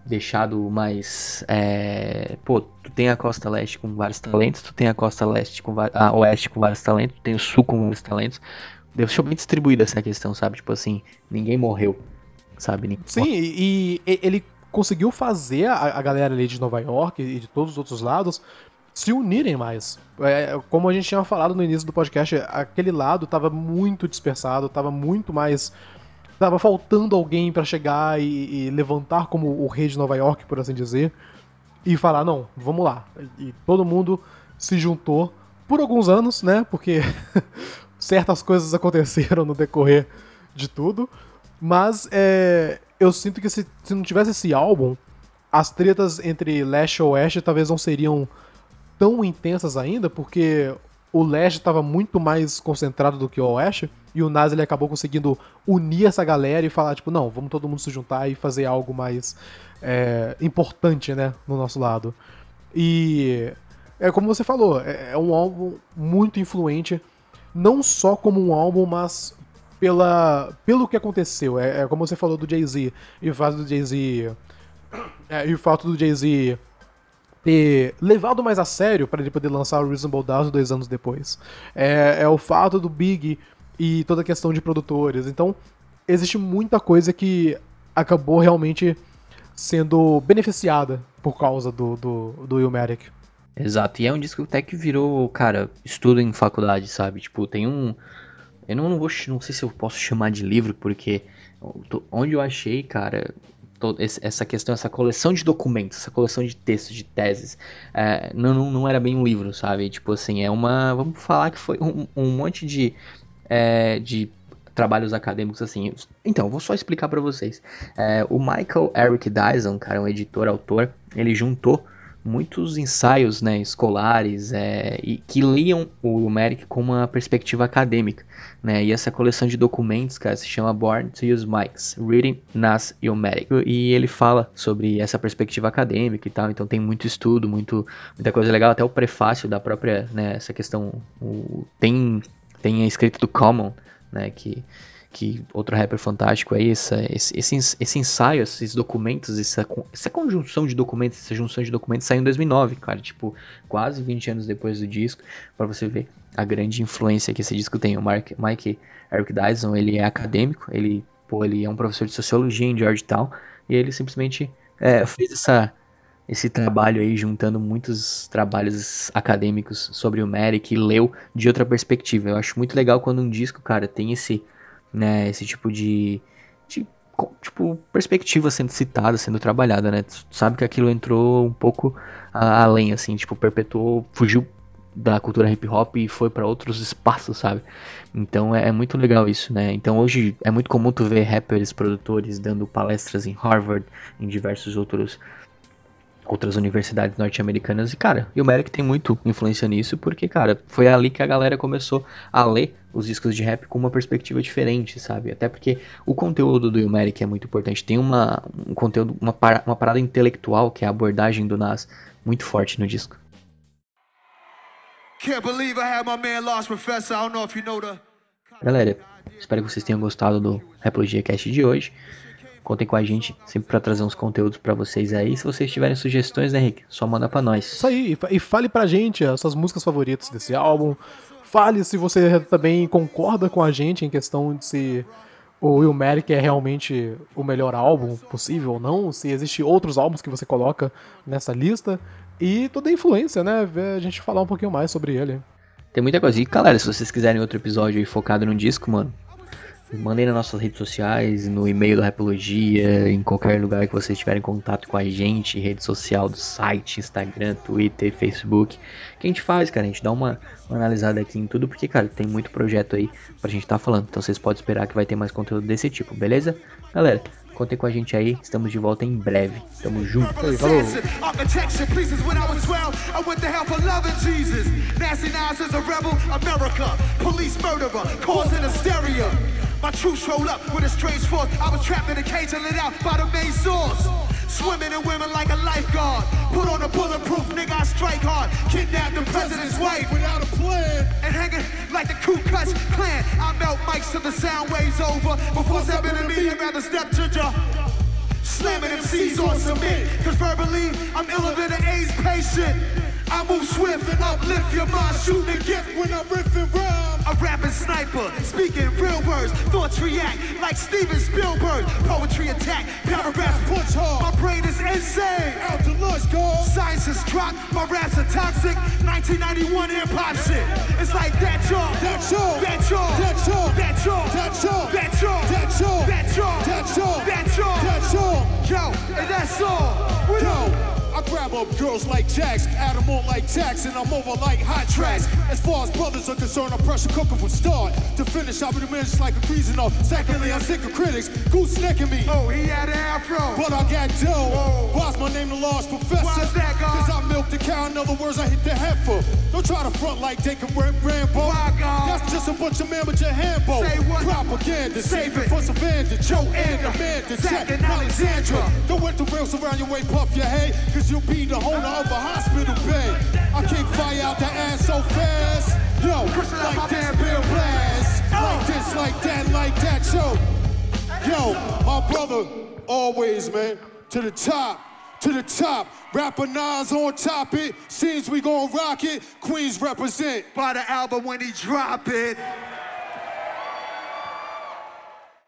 deixado mais. É... Pô, tu tem a Costa Leste com vários talentos, tu tem a Costa Leste com a Oeste com vários talentos, tu tem o Sul com vários talentos. Deixou bem distribuída essa questão, sabe? Tipo assim, ninguém morreu, sabe? Ninguém Sim, e, e ele conseguiu fazer a, a galera ali de Nova York e de todos os outros lados se unirem mais. É, como a gente tinha falado no início do podcast, aquele lado estava muito dispersado, estava muito mais. Tava faltando alguém para chegar e, e, levantar como o rei de Nova York, por assim dizer, e falar: não, vamos lá. E todo mundo se juntou por alguns anos, né? Porque certas coisas aconteceram no decorrer de tudo. Mas é, eu sinto que se, se não tivesse esse álbum, as tretas entre leste e oeste talvez não seriam tão intensas ainda, porque o leste estava muito mais concentrado do que o oeste, e o Nas ele acabou conseguindo unir essa galera e falar, tipo, não, vamos todo mundo se juntar e fazer algo mais é, importante, né, no nosso lado. E é como você falou, é, é um álbum muito influente, não só como um álbum, mas pela, pelo que aconteceu. É, é como você falou do Jay-Z, e o fato do Jay-Z. É, e o fato do Jay-Z ter levado mais a sério para ele poder lançar o Reasonable Doubt dois anos depois. É, é o fato do Big e toda a questão de produtores. Então, existe muita coisa que acabou realmente sendo beneficiada por causa do, do, do Ilmatic. Exato, e é um disco até que virou, cara, estudo em faculdade, sabe? Tipo, tem um, eu não, não, vou, não sei se eu posso chamar de livro, porque onde eu achei, cara, essa questão, essa coleção de documentos, essa coleção de textos, de teses, é, não, não, não, era bem um livro, sabe? Tipo assim, é uma. Vamos falar que foi um, um monte de, é, de trabalhos acadêmicos assim. Então, vou só explicar para vocês. É, o Michael Eric Dyson, cara, um editor, autor, ele juntou muitos ensaios né, escolares é, e que liam o Merrick com uma perspectiva acadêmica. Né, e essa coleção de documentos cara, se chama Born to Use Mics, Reading Nas Ilmatic. E ele fala sobre essa perspectiva acadêmica e tal, então tem muito estudo, muito, muita coisa legal, até o prefácio da própria, né, essa questão, o, tem, tem a escrita do Common, né, que que outro rapper fantástico é essa, esse, esse, esse ensaio, esses documentos, essa, essa conjunção de documentos, essa junção de documentos saiu em 2009, cara, tipo, quase 20 anos depois do disco, para você ver a grande influência que esse disco tem. O Mark, Mike Eric Dyson, ele é acadêmico, ele, pô, ele é um professor de sociologia em Georgetown, e ele simplesmente é, fez essa, esse trabalho aí, juntando muitos trabalhos acadêmicos sobre o Merrick e leu de outra perspectiva. Eu acho muito legal quando um disco, cara, tem esse né? Esse tipo de, de tipo, perspectiva sendo citada, sendo trabalhada, né? Tu sabe que aquilo entrou um pouco além, assim, tipo, perpetuou, fugiu da cultura hip hop e foi para outros espaços, sabe? Então é, é, muito legal isso, né? Então hoje é muito comum tu ver rappers, produtores dando palestras em Harvard, em diversos outros outras universidades norte-americanas. E, cara, e o Merrick tem muito influência nisso, porque, cara, foi ali que a galera começou a ler os discos de rap com uma perspectiva diferente, sabe? Até porque o conteúdo do Merrick é muito importante. Tem uma, um conteúdo, uma, par, uma parada intelectual, que é a abordagem do Nas, muito forte no disco. Galera, espero que vocês tenham gostado do Rapologia Cast de hoje. Contem com a gente sempre para trazer uns conteúdos para vocês aí. Se vocês tiverem sugestões, né, Henrique? Só manda para nós. Isso aí, e fale pra gente as suas músicas favoritas desse álbum. Fale se você também concorda com a gente em questão de se o Will Merrick é realmente o melhor álbum possível ou não, se existem outros álbuns que você coloca nessa lista. E toda a influência, né? Ver a gente falar um pouquinho mais sobre ele. Tem muita coisa. E galera, se vocês quiserem outro episódio aí focado no disco, mano, mandem nas nossas redes sociais, no e-mail da Rapologia, em qualquer lugar que vocês tiverem contato com a gente, rede social do site, Instagram, Twitter, Facebook. Que a gente faz, cara, a gente dá uma, uma analisada aqui em tudo, porque, cara, tem muito projeto aí pra gente estar tá falando. Então vocês podem esperar que vai ter mais conteúdo desse tipo, beleza? Galera, Contem com a gente aí, estamos de volta em breve. Tamo junto. Falou. My troops rolled up with a strange force. I was trapped in a cage and lit out by the main source. Swimming in women like a lifeguard. Put on a bulletproof, nigga, I strike hard. Kidnap the president's wife without a plan. And hanging like the Ku Klux Klan. I melt mics till the sound waves over. Before stepping to me, I'd rather step to ya. Slamming MCs on cement. Cause verbally, I'm iller than an AIDS patient. I move swift and uplift your mind. Shoot the gift when I'm riffing rhyme. A rapping sniper, speaking real words. Thoughts react like Steven Spielberg. Poetry attack, paragraphs punch hard. My brain is insane. Out to lunch, go. Science has dropped, my raps are toxic. 1991 hip hop shit. It's like that y'all. That y'all. That y'all. That y'all. That y'all. That y'all. That y'all. That y'all. That y'all. That y'all. That y'all. That y'all. Yo, and that's all. What Yo. Grab up girls like Jax, add them on like tax, and I'm over like hot tracks. As far as brothers are concerned, I'm pressure cooking from start to finish. I'll be the minutes like a freezing off. Secondly, I'm sick of critics goose necking me. Oh, he had an afro. But I got dough. Why's my name the large professor? Why's that, God? Cause I milked the cow, in other words, I hit the heifer. Don't try to front like Jacob Rambo. Why, God? That's just a bunch of man with your handbo. Say what? Propaganda, save it for Savannah, Joe and Amanda, Zach and Alexandra. Don't wet the rails around your way, puff your hay, cause you'll be the owner of a hospital bed. I kick fire out the ass so fast. Yo, like that, Bill Blast. Like this, like that, like that, yo. Yo, my brother, always, man, to the top. To the top, rapper Nas on top it. Seems we gon' rock it. Queens represent. Buy the album when he drop it.